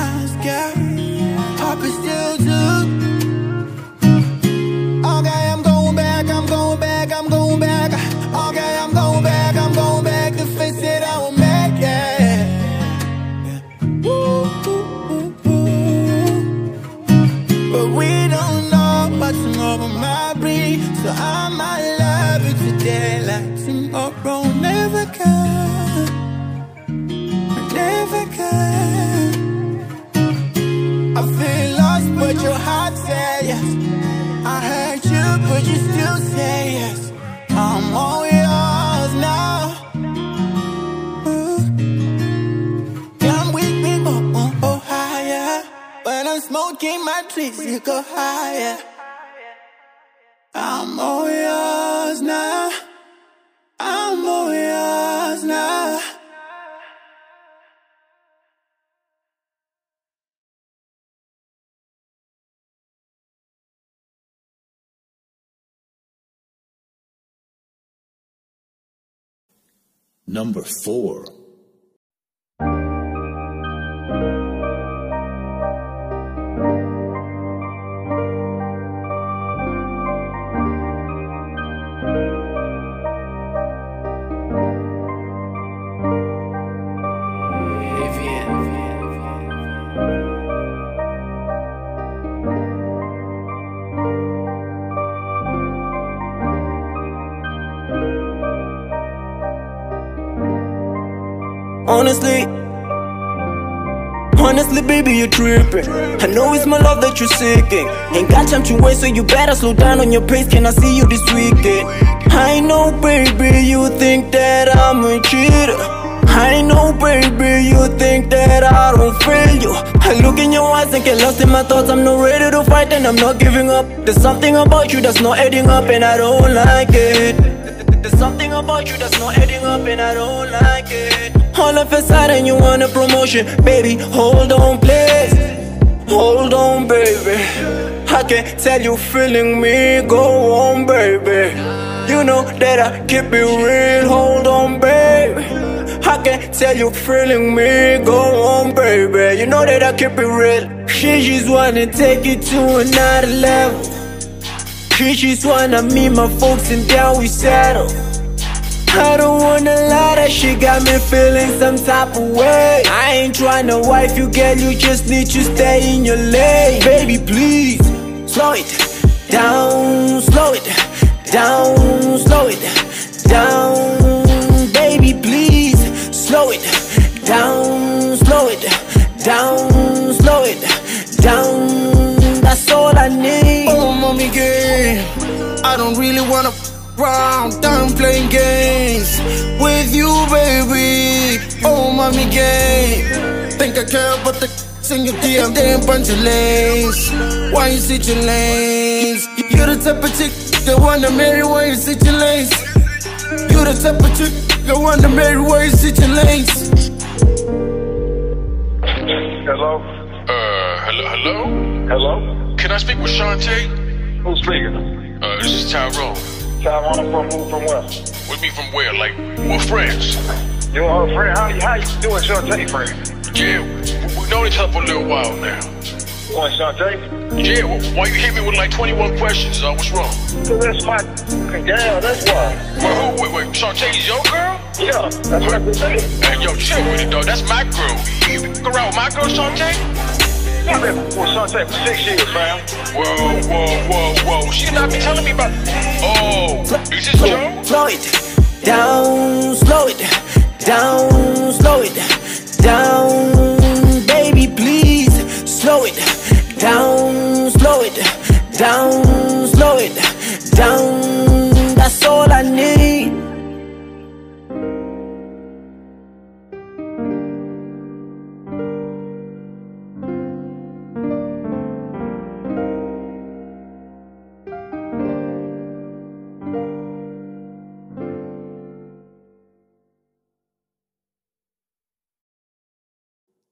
smoking my trees, you go higher. I'm all yours now. Number 4. Honestly, honestly, baby, you're tripping. I know it's my love that you're seeking. Ain't got time to wait, so you better slow down on your pace. Can I see you this weekend? I know, baby, you think that I'm a cheater. I know, baby, you think that I don't feel you. I look in your eyes and get lost in my thoughts. I'm not ready to fight and I'm not giving up. There's something about you that's not adding up and I don't like it. There's something about you that's not adding up and I don't like it. All of a sudden you want a promotion, baby. Hold on, please. Hold on, baby. I can tell you feeling me. Go on, baby. You know that I keep it real. Hold on, baby. I can tell you feeling me. Go on, baby. You know that I keep it real. She just wanna take it to another level. She just wanna meet my folks and down we settle. I don't wanna lie, that shit got me feeling some type of way. I ain't tryna wife you, girl, you just need to stay in your lane. Baby, please, slow it down, slow it down, slow it down, baby, please slow it down, slow it down, slow it down. That's all I need. Oh, mommy girl, I don't really wanna f- around, done playing games with you, baby. Oh, mommy girl, think I care about the in your DM, damn bunch of lanes. Why you sit your lanes? You're the type of chick that wanna marry. Why you sit your lanes? You're the type of chick that wanna marry. Why you sit your lanes? Hello? Uh, hello, hello? Hello? Can I speak with Shantae? Who's speaking? Uh, this is Tyrone. Tyrone from who, from where? With me from where? Like, we're friends. You're her friend? How, how you doing, Shantae, friend? Yeah, we- we've known each other for a little while now. What, Shantae? Yeah, wh- why you hit me with like 21 questions? Uh, what's wrong? So that's my girl, that's why. Well, who, wait, wait, Shantae's your girl? Yeah, that's what I'm saying. Hey, yo, chill with it, dog. That's my girl. You around with my girl, Shantae? Been with for six years, fam. Whoa, whoa, whoa, whoa. She not be telling me about. Oh, is this Joe? Slow it down, slow it down, slow it down, baby, please slow it down, slow it down, slow it down. That's all I need.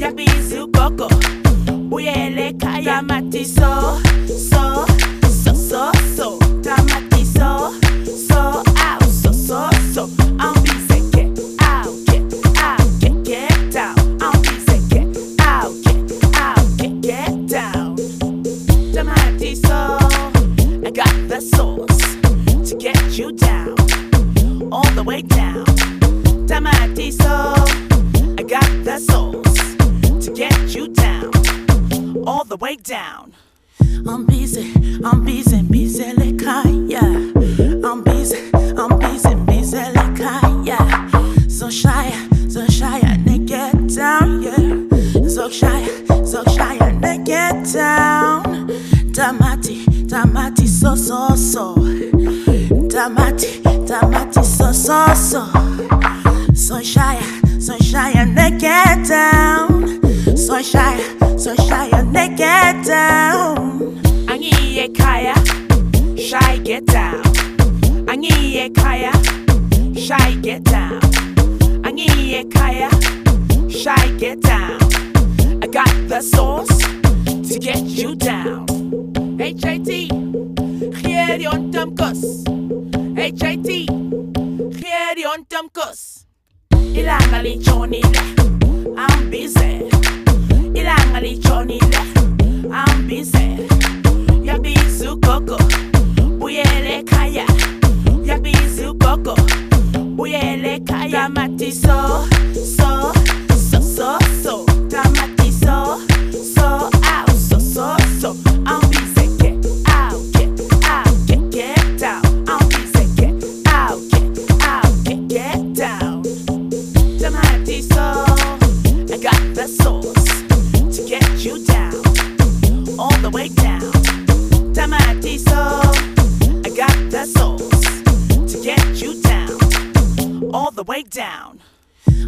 Yabizu koko, buyele kaya. Tamati so, so, so, so, so. Tamati the way down. I'm busy, I'm busy, busy like kaya. I'm busy, I'm busy, busy like kaya. So shy, so shy, and they get down, yeah. So shy, so shy, and they get down. Tamati, tamati, so so so. Tamati, tamati, so so so. So shy, so shy, and they get down. So shy, so shy, and they get down. Angiye kaya, shy get down. Angiye kaya, shy get down. Angiye kaya, shy get down. I got the sauce to get you down. HIT, Gieri on Tamkos. HIT, Gieri on Tamkos. Ilanga lichonile, I'm busy. Ilanga lichonile, I'm busy. Yabizu koko, buyele kaya. Yabizu koko, buyele kaya. Tamati so, so, so, so, so. Tamati so, so, out, so, so, all the way down.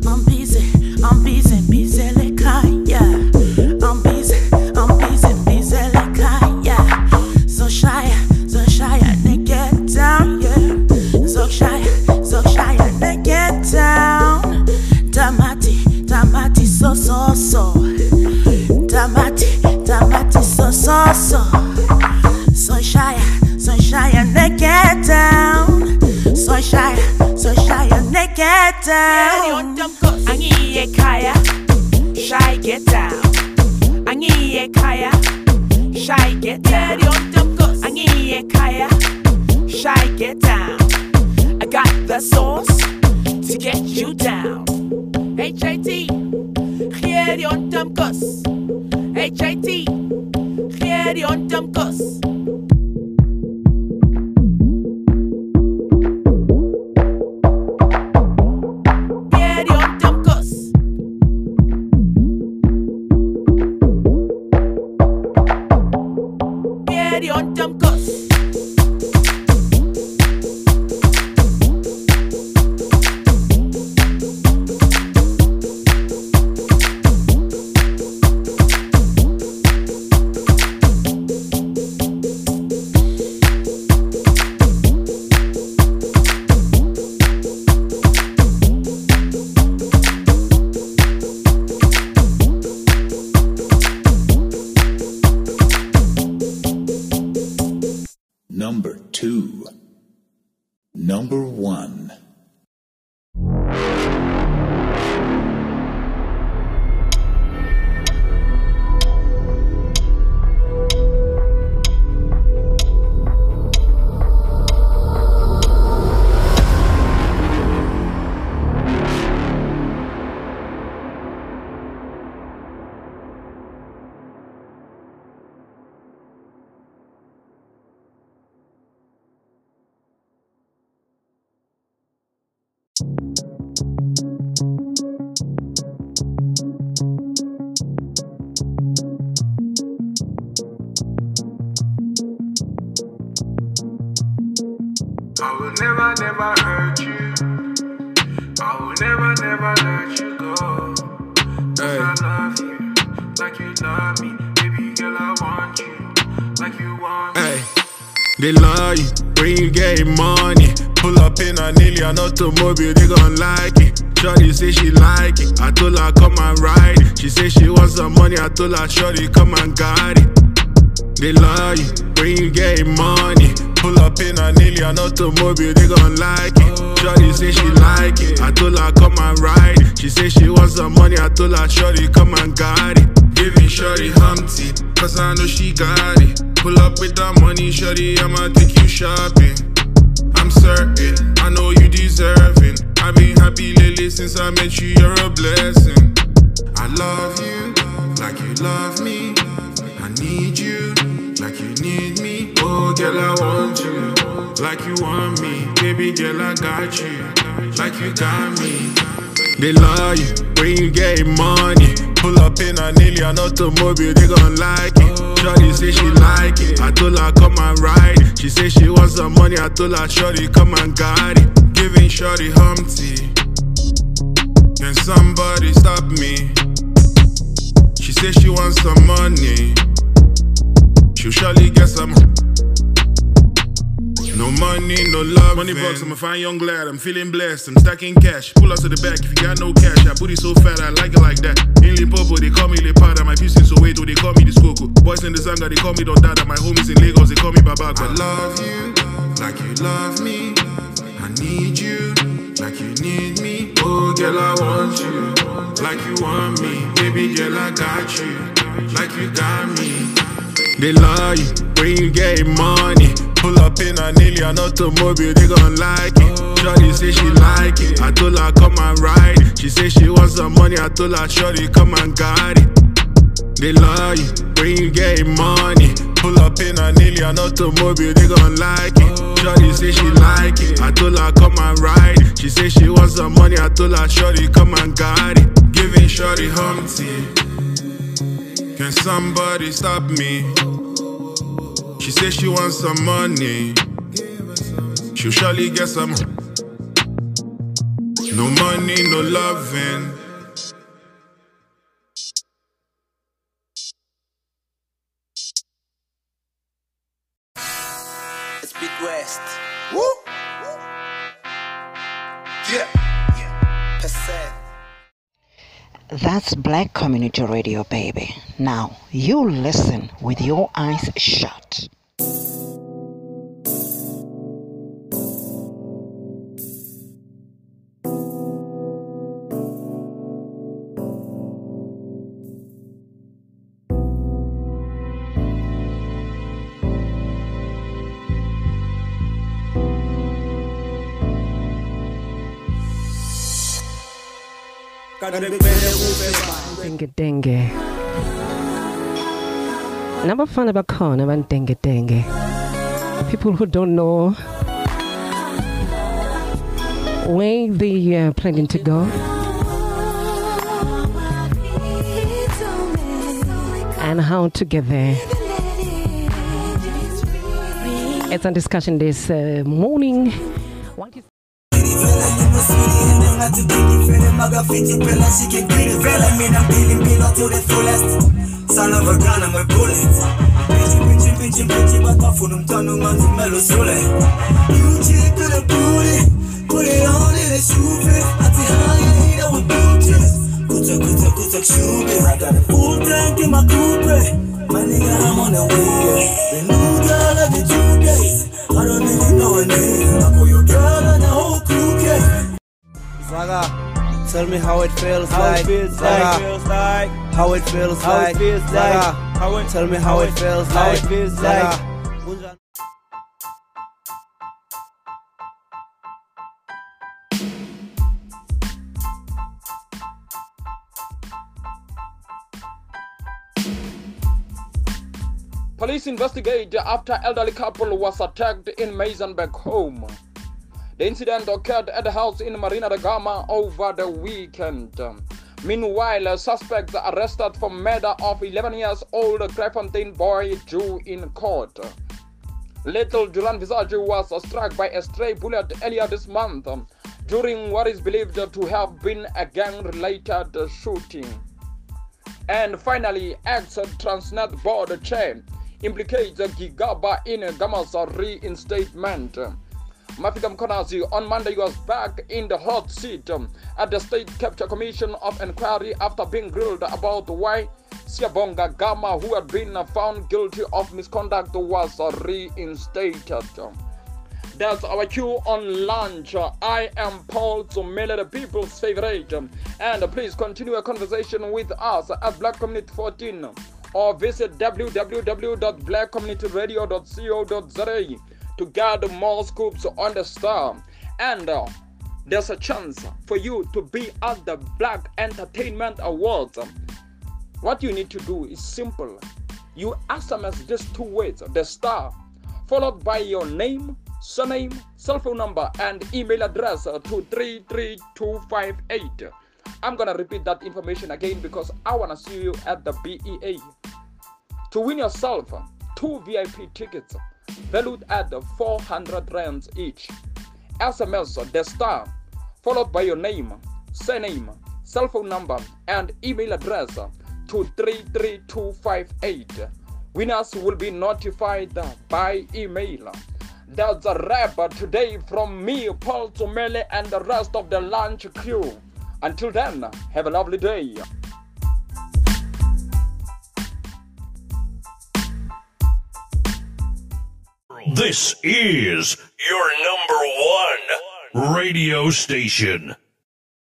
I'm busy, I'm busy, busy like yeah. I'm busy, I'm busy, busy like yeah. So shy, so shy, and they get down, yeah. So shy, so shy, and get down. Tamati, tamati, so so so. Tamati, tamati, so so so. Down. Angiye kaya, shy get down. Kaya, shy get down. Kaya, shy get down. I got the sauce to get you down. HIT, hier on dumkus. HIT, hier on dumkus. Number told her shorty come and got it. They love you when you get money. Pull up in a Nelly, an automobile, they gon' like it. Shorty say she like it. I told her come and ride it. She say she wants some money. I told her shorty come and got it. Giving shorty Humpty, cause I know she got it. Pull up with that money, shorty, I'ma take you shopping. I'm certain, I know you deserving. I've been happy lately since I met you, you're a blessing. I love you like you love me. I need you like you need me. Oh, girl, I want you like you want me. Baby girl, I got you like you got me. They love you when you get money. Pull up in a Nelly, an automobile, they gon' like it. Shorty say she like it. I told her come and ride it. She say she wants some money. I told her shorty come and got it. Giving shorty Humpty. Can somebody stop me? She say she wants some money. She'll surely get some. No money, no love. Money bucks, I'm a fine young lad. I'm feeling blessed. I'm stacking cash. Pull out to the back if you got no cash. That booty so fat, I like it like that. In Limpopo, they call me Lepada. My piece in Soweto, they call me the Skoko. Boys in the Zanga, they call me Don Dada. My homies in Lagos, they call me Babaka. I love you like you love me. I need you like you need me. Girl, I want you like you want me. Baby girl, I got you like you got me. They love you when you get money. Pull up in a Nelly, an automobile, they gon' like it. Shorty say she like it. I told her come and ride it. She say she wants some money. I told her shorty come and got it. They love you when you get money. Pull up in a Nelly, an automobile, they gon' like it. Shorty say she like it. I told her come and ride it. She say she wants some money. I told her shorty come and got it. Giving shorty Humpty. Can somebody stop me? She say she wants some money. She'll surely get some. No money, no loving. West. Woo! Yeah. Percent. That's Black Community Radio, baby. Now, you listen with your eyes shut. Denge denge. Nabafana bakhona abandenge denge. People who don't know where they are planning to go. And how to get there. It's on discussion this uh, morning. What is ngathi bigifele makafithi phela sikegile vele mina mpili mpilo to the fullest. Son of a gun I'm a bullet. Pinchi pinchi pinchi pinchi batafuna umntwana umanzi kumele usule You cheat to the booty Put it on in a shoe fit Athi high hit with booties Kuta kuta kuta kushube I got a full tank in my coupe. My nigga I'm on the way. The new girl of the two days I don't even know her name. I call your girl Zaga, tell me how it feels How it like. feels Zaga, like, feels like. how it feels How it feels Zaga, like. How it- tell me how it feels how like. it feels Zaga, like. Police investigate after elderly couple was attacked in Muizenberg home. The incident occurred at the house in Marina de Gama over the weekend. Meanwhile, a suspect arrested for murder of 11 years old Kraaifontein boy drew in court. Little Duran Visage was struck by a stray bullet earlier this month during what is believed to have been a gang related shooting. And finally, ex Transnet board chair implicates Gigaba in Gama's reinstatement. Mafika Mkwanazi on Monday was back in the hot seat um, at the State Capture Commission of Inquiry after being grilled about why Siyabonga Gama, who had been found guilty of misconduct, was reinstated. That's our cue on lunch. I am Paul Tsomela, the people's favorite. And please continue a conversation with us at Black Community 14 or visit www.blackcommunityradio.co.za to gather more scoops on the star. And uh, there's a chance for you to be at the Black Entertainment Awards. What you need to do is simple. You SMS just two words, the star, followed by your name, surname, cell phone number, and email address to 33258. I'm gonna repeat that information again because I wanna see you at the BEA. To win yourself two VIP tickets valued at 400 rands each. SMS the star followed by your name, surname, cell phone number, and email address to 33258. Winners will be notified by email. That's a wrap today from me, Paul Tsomela, and the rest of the lunch crew. Until then, have a lovely day. This is your number one radio station.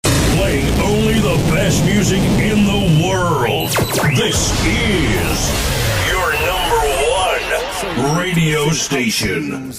Playing only the best music in the world. This is your number one radio station. Lord,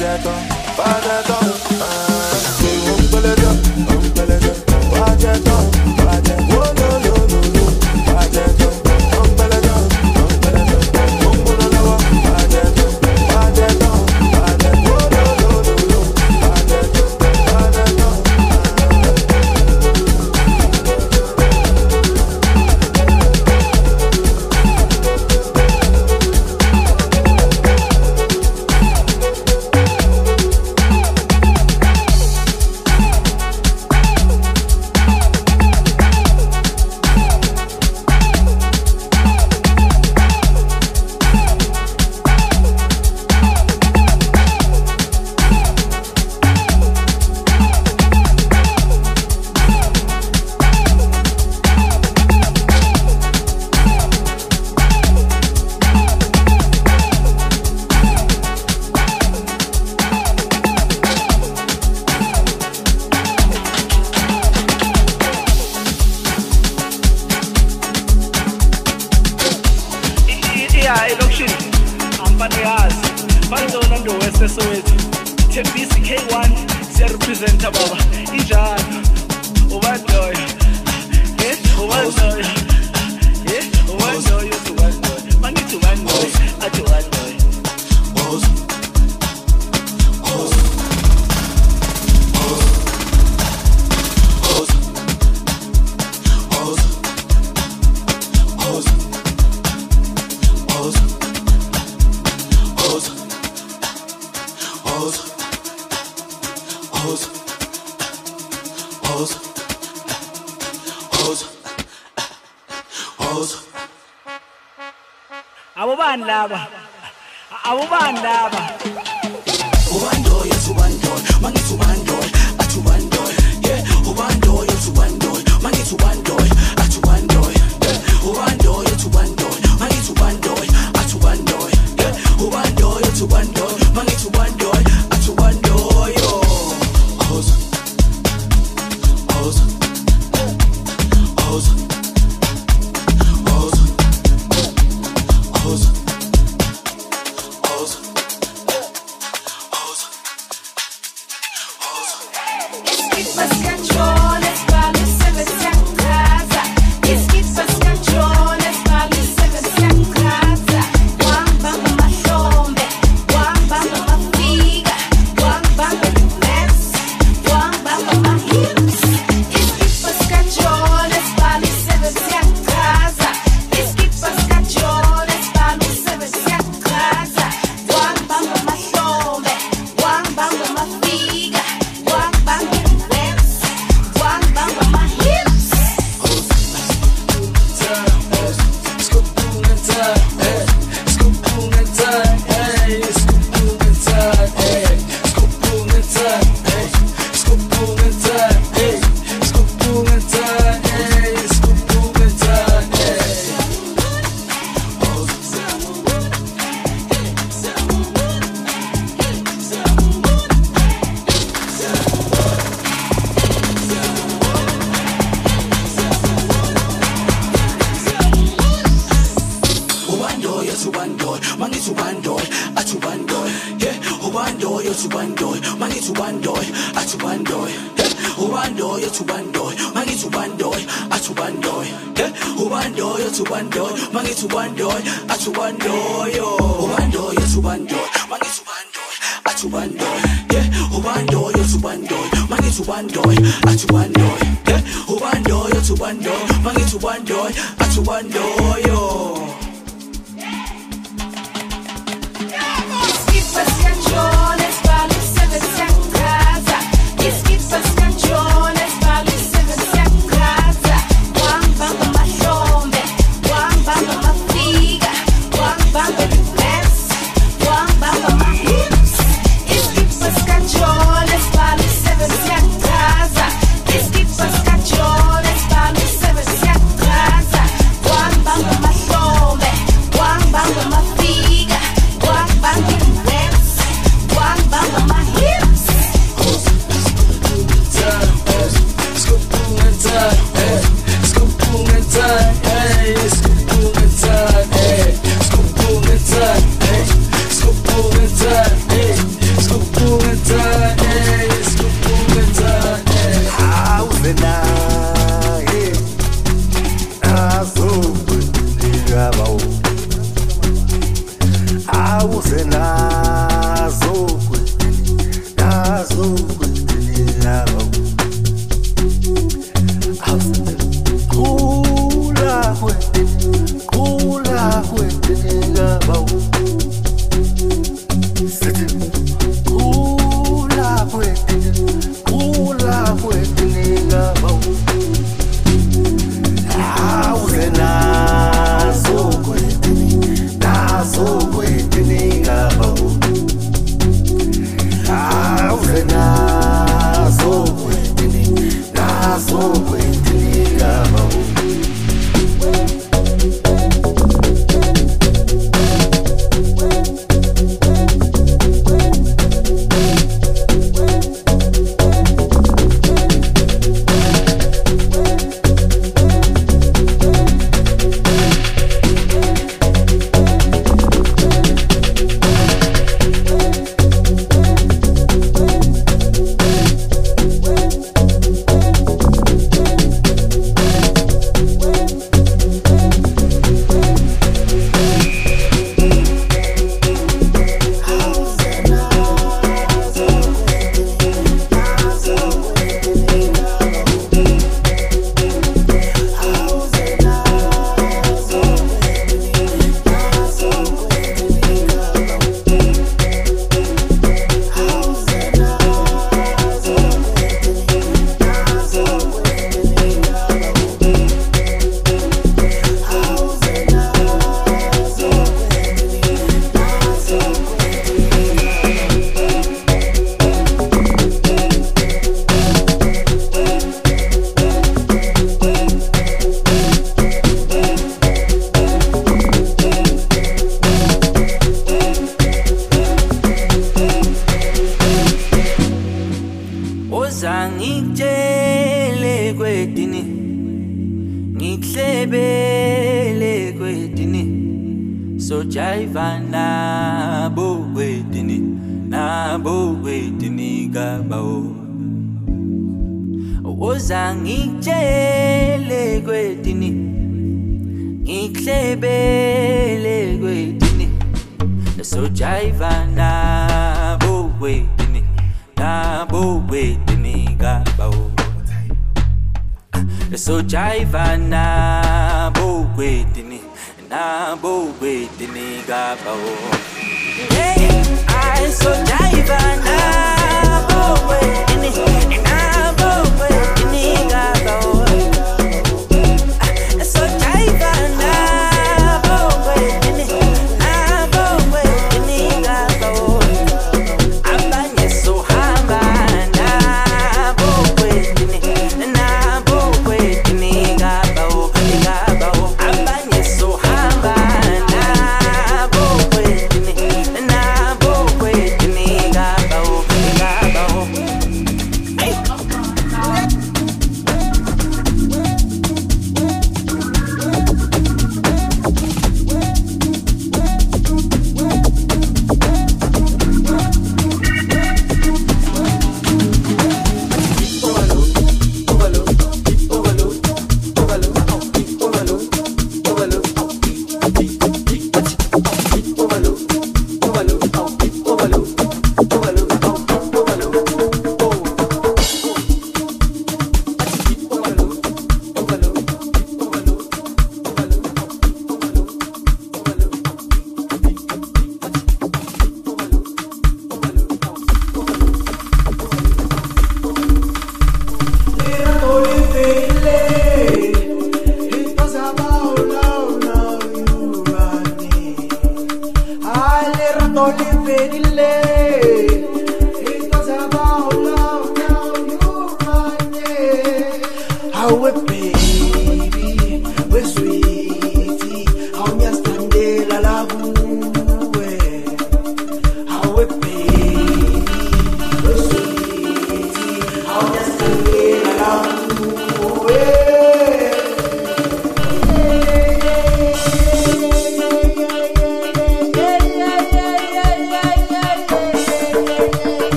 Wá jẹ́ tán, wá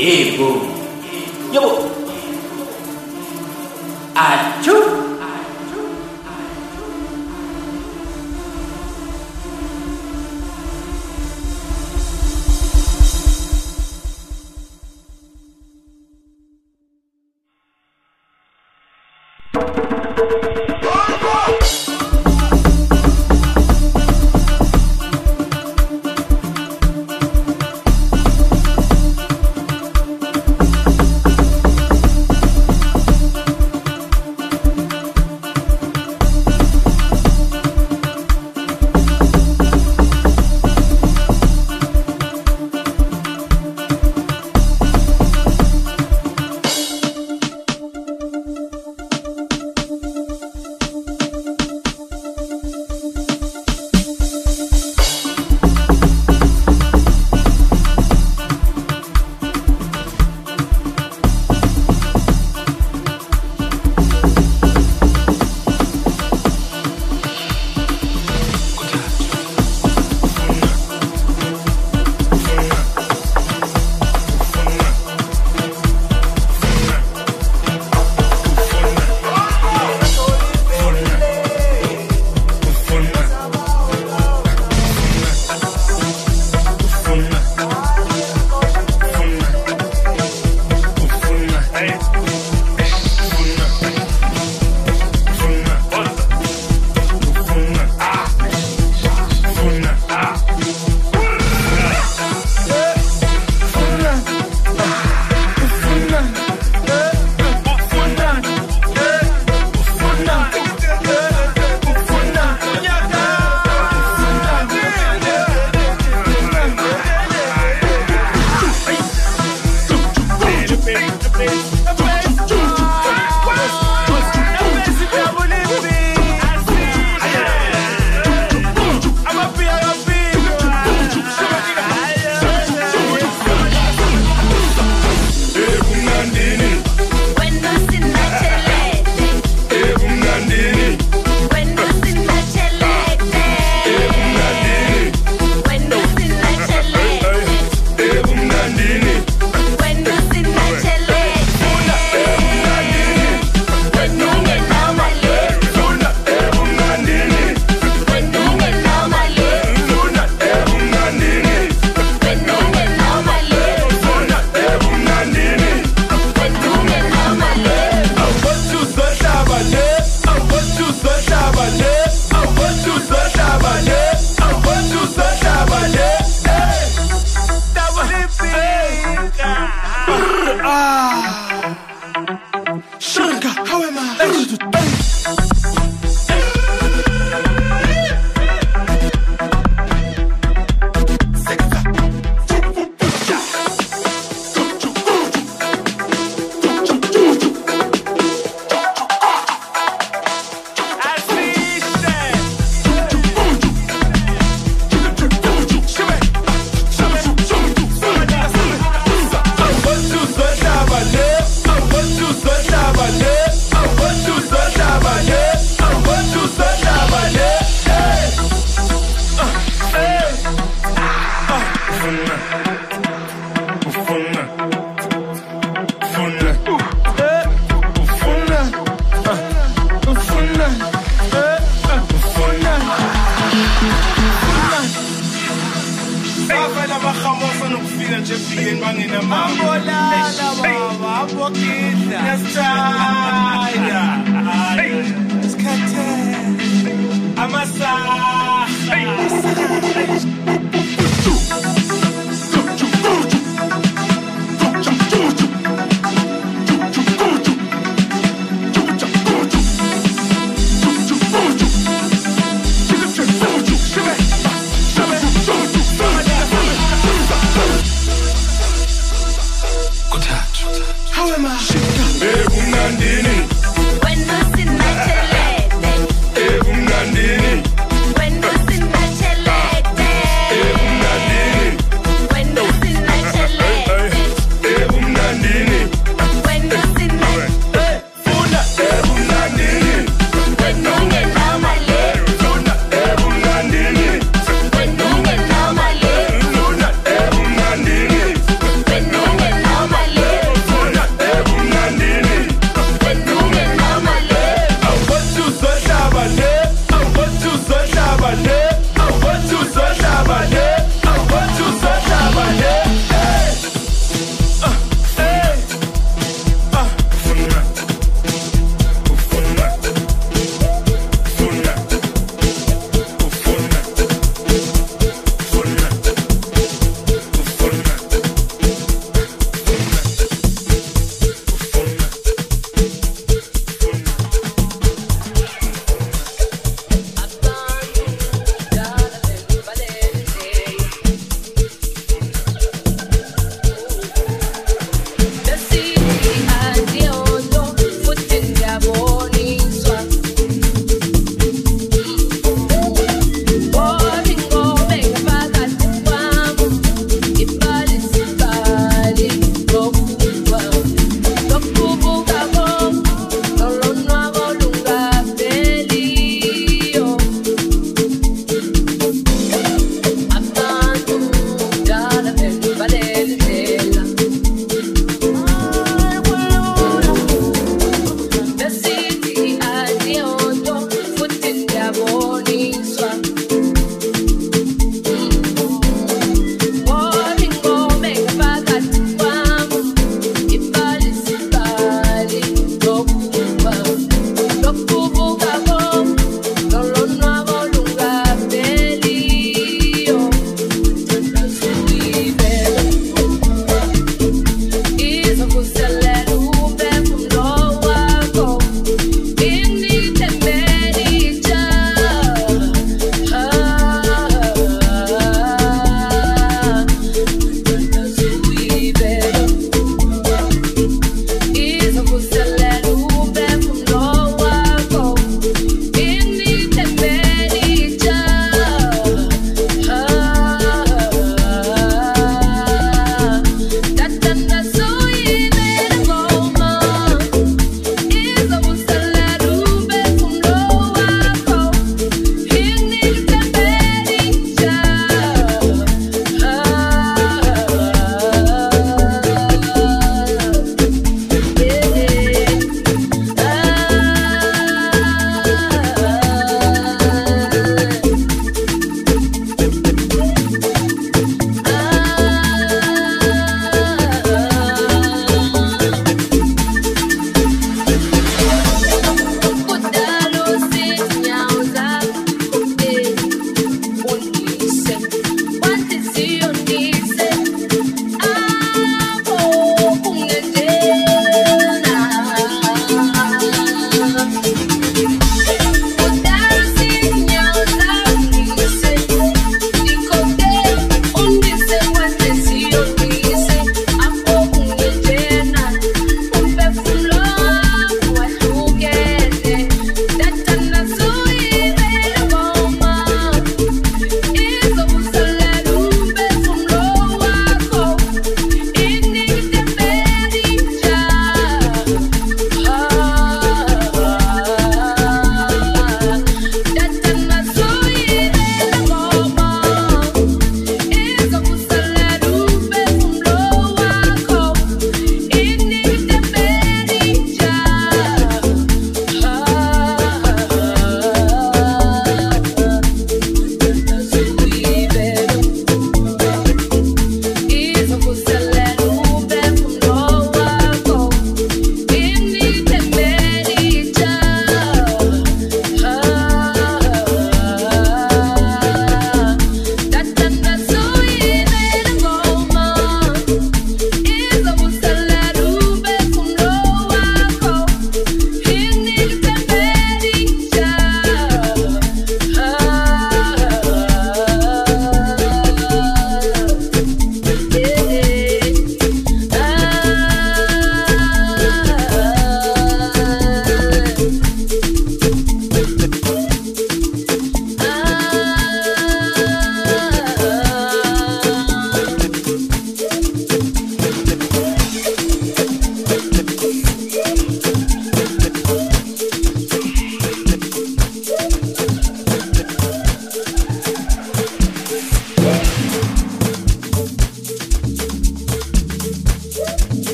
yebo yebo achu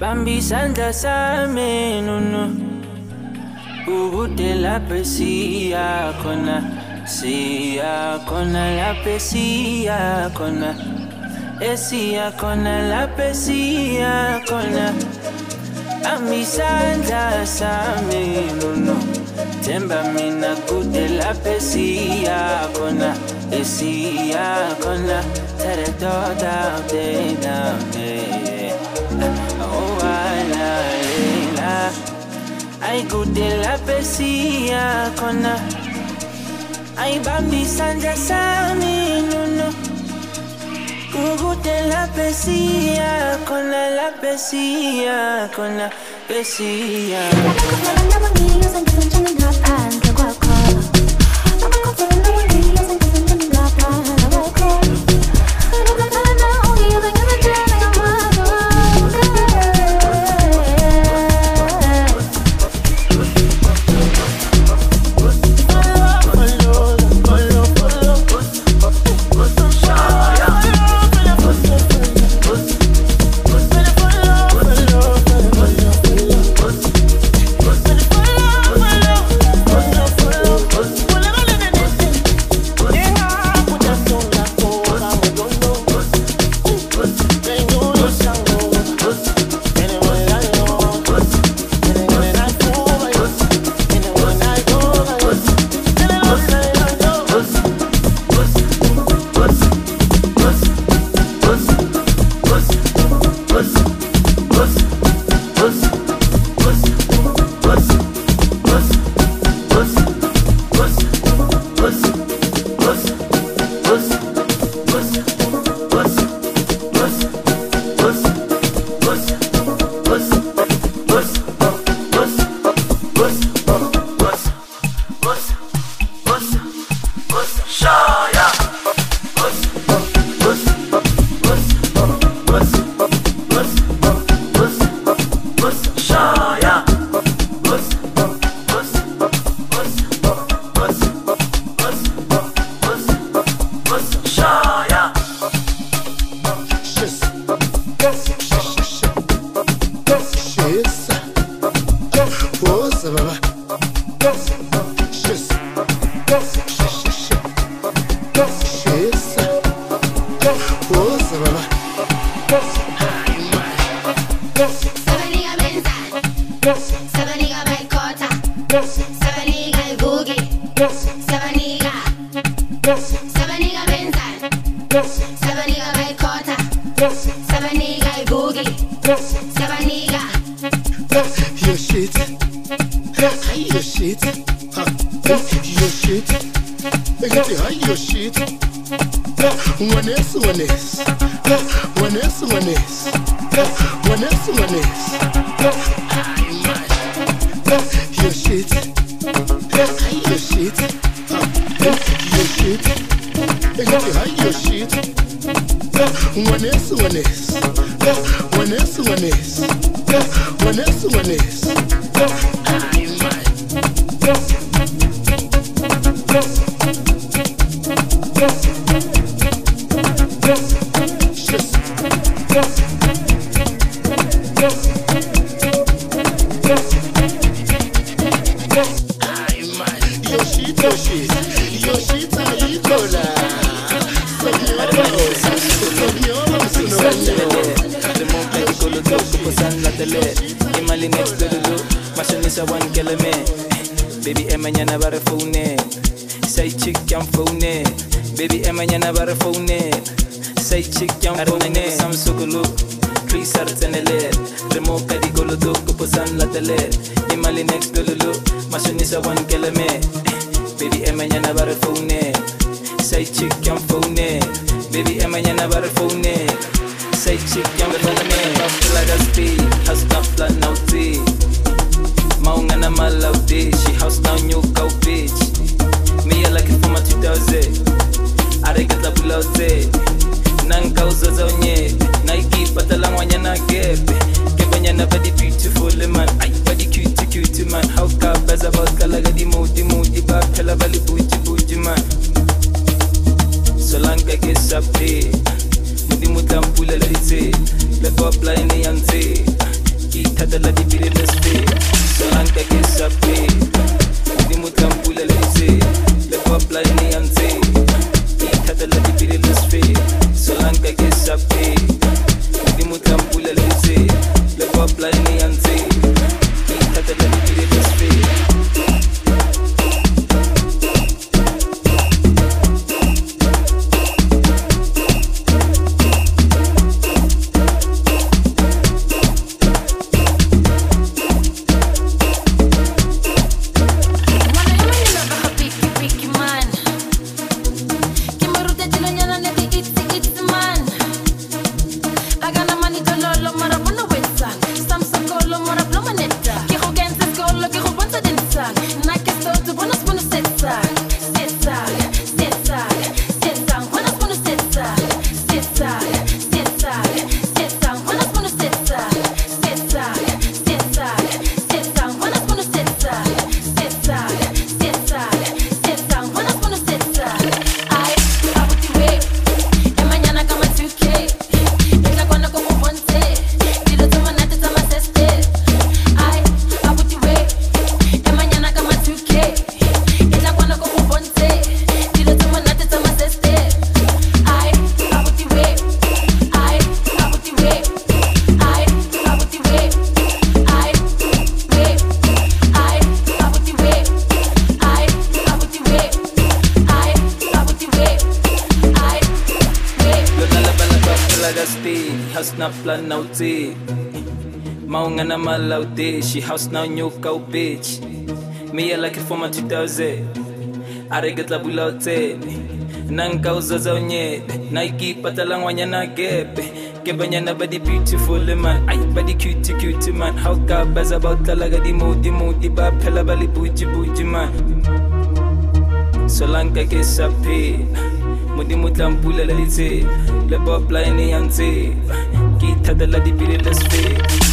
Bambi Santa Same Nuno Ubute la pesia Kona Sia Kona la pesia Kona. Esia Kona la pesia Kona. Bambi Santa Same Nuno Temba mina kute la pesia Kona Esia Kona. Tere tota toda Utena Utena Aigu de la Persia Kona. Ai Bambi Sanja Sami Nuno. Gugu de la Persia Kona la Persia Kona Persia Kona. Mashonisa wankele me baby emanyana ba re phone say chick yam phone baby emanyana ba re phone it. say chick yam phone like a speed has not plan now maungana malaude she house down your go bitch. Me I like it for my 2000 arekeza bulote nanka uzoza unye naiki patala ngwanyana gebe gebanyana badi beautiful man. Ay badi cute cute man. How ka baza about kalaga di mudi mudi ba pela bali buji buji man. Solanka ke sape mudi mutampula lalitse le pop line yanze ithatha la dibile lespe solanka ke sape mudi mutampula lalitse le pop line yanze ithatha la dibile lespe solanka ke sape malaude she house now nyoka bitch. Me I like it for my 2000 aregetla bulaute nanka uzaza unye naiki patala ngwanyana gebe gebanyana badi beautiful man. Ay badi cute cute man. How ka baza about talaga di mudi mudi ba phela bali buji buji man. Solanka ke sape modimo tlampula la ditse le pop line ya ntse ke ithatela dipele le spe